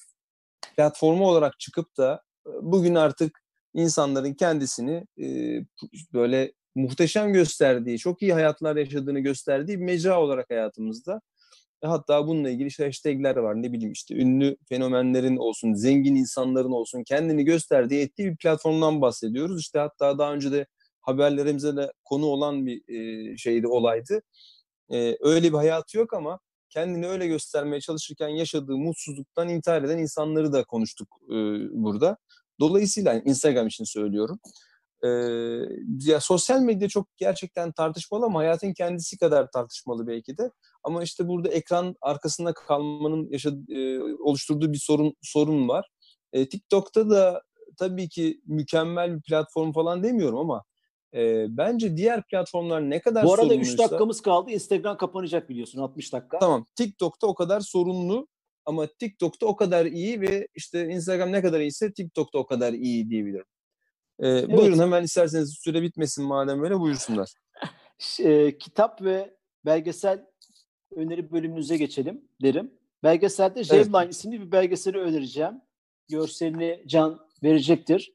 platformu olarak çıkıp da bugün artık insanların kendisini e, böyle muhteşem gösterdiği, çok iyi hayatlar yaşadığını gösterdiği bir mecra olarak hayatımızda. Hatta bununla ilgili işte hashtagler var. Ne bileyim işte ünlü fenomenlerin olsun, zengin insanların olsun kendini gösterdiği, ettiği bir platformdan bahsediyoruz. İşte hatta daha önce de haberlerimize de konu olan bir e, şeydi, olaydı. E, öyle bir hayatı yok ama kendini öyle göstermeye çalışırken yaşadığı mutsuzluktan intihar eden insanları da konuştuk e, burada. Dolayısıyla Instagram için söylüyorum. Ee, ya sosyal medya çok gerçekten tartışmalı ama hayatın kendisi kadar tartışmalı belki de. Ama işte burada ekran arkasında kalmanın yaşadığı, e, oluşturduğu bir sorun sorun var. E, TikTok'ta da tabii ki mükemmel bir platform falan demiyorum ama e, bence diğer platformlar ne kadar Bu arada sorunluysa... 3 dakikamız kaldı. Instagram kapanacak biliyorsun 60 dakika. Tamam. TikTok'ta o kadar sorunlu ama TikTok'ta o kadar iyi ve işte Instagram ne kadar iyiyse TikTok'ta o kadar iyi diyebilirim. Ee, evet. Buyurun hemen isterseniz süre bitmesin madem öyle buyursunlar. e, kitap ve belgesel öneri bölümünüze geçelim derim. Belgeselde Jevline evet. isimli bir belgeseli önereceğim. Görselini Can verecektir.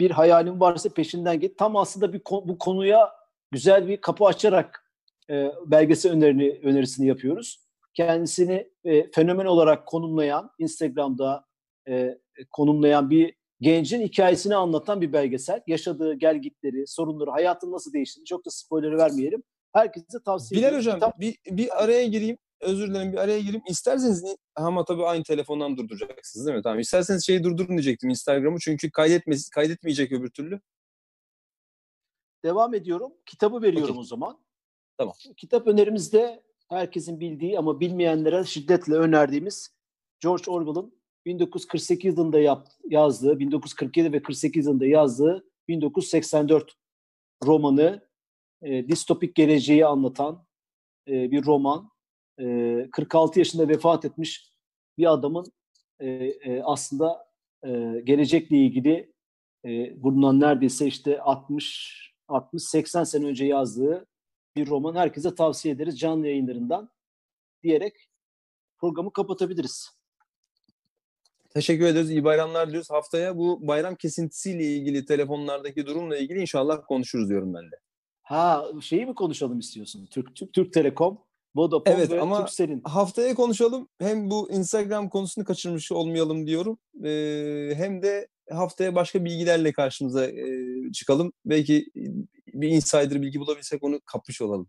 Bir hayalin varsa peşinden git. Tam aslında bir bu konuya güzel bir kapı açarak e, belgesel önerini, önerisini yapıyoruz kendisini e, fenomen olarak konumlayan, Instagram'da e, konumlayan bir gencin hikayesini anlatan bir belgesel. Yaşadığı gelgitleri, sorunları, hayatın nasıl değiştiğini çok da spoiler vermeyelim. Herkese tavsiye Bilal ediyorum. Hocam Kitap... bir, bir araya gireyim. özür dilerim bir araya gireyim. İsterseniz ama tabii aynı telefondan durduracaksınız değil mi? Tamam. İsterseniz şeyi durdurun diyecektim Instagram'ı çünkü kaydetme, kaydetmeyecek öbür türlü. Devam ediyorum. Kitabı veriyorum okay. o zaman. Tamam. Kitap önerimizde herkesin bildiği ama bilmeyenlere şiddetle önerdiğimiz George Orwell'ın 1948 yılında yap, yazdığı, 1947 ve 48 yılında yazdığı 1984 romanı e, distopik geleceği anlatan e, bir roman. E, 46 yaşında vefat etmiş bir adamın e, e, aslında e, gelecekle ilgili e, bundan neredeyse işte 60 60-80 sene önce yazdığı bir roman herkese tavsiye ederiz canlı yayınlarından diyerek programı kapatabiliriz. Teşekkür ederiz. İyi bayramlar diyoruz. Haftaya bu bayram kesintisiyle ilgili telefonlardaki durumla ilgili inşallah konuşuruz diyorum ben de. Ha şeyi mi konuşalım istiyorsun? Türk Türk, Türk Telekom, Vodafone evet, ve ama Turkcell'in. Haftaya konuşalım. Hem bu Instagram konusunu kaçırmış olmayalım diyorum. Ee, hem de haftaya başka bilgilerle karşımıza e, çıkalım. Belki bir insider bilgi bulabilsek onu kapmış olalım.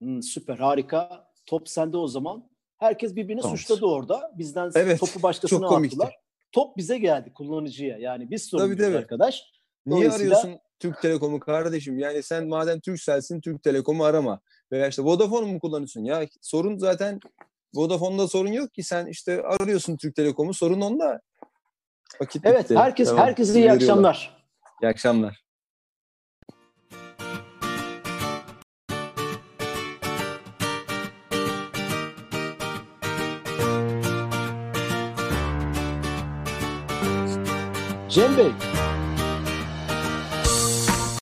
Hmm, süper harika. Top sende o zaman. Herkes birbirini tamam. suçladı orada. Bizden evet, topu başkasına attılar. Top bize geldi kullanıcıya. Yani biz sorumluyuz arkadaş. Niye arıyorsun Türk Telekom'u kardeşim? Yani sen madem Türkcell'sin Türk Telekom'u arama. Veya işte Vodafone mu kullanıyorsun? Ya sorun zaten Vodafone'da sorun yok ki. Sen işte arıyorsun Türk Telekom'u. Sorun onda. Vakit evet bitti. herkes tamam. herkese iyi akşamlar. İyi akşamlar. Cem Bey,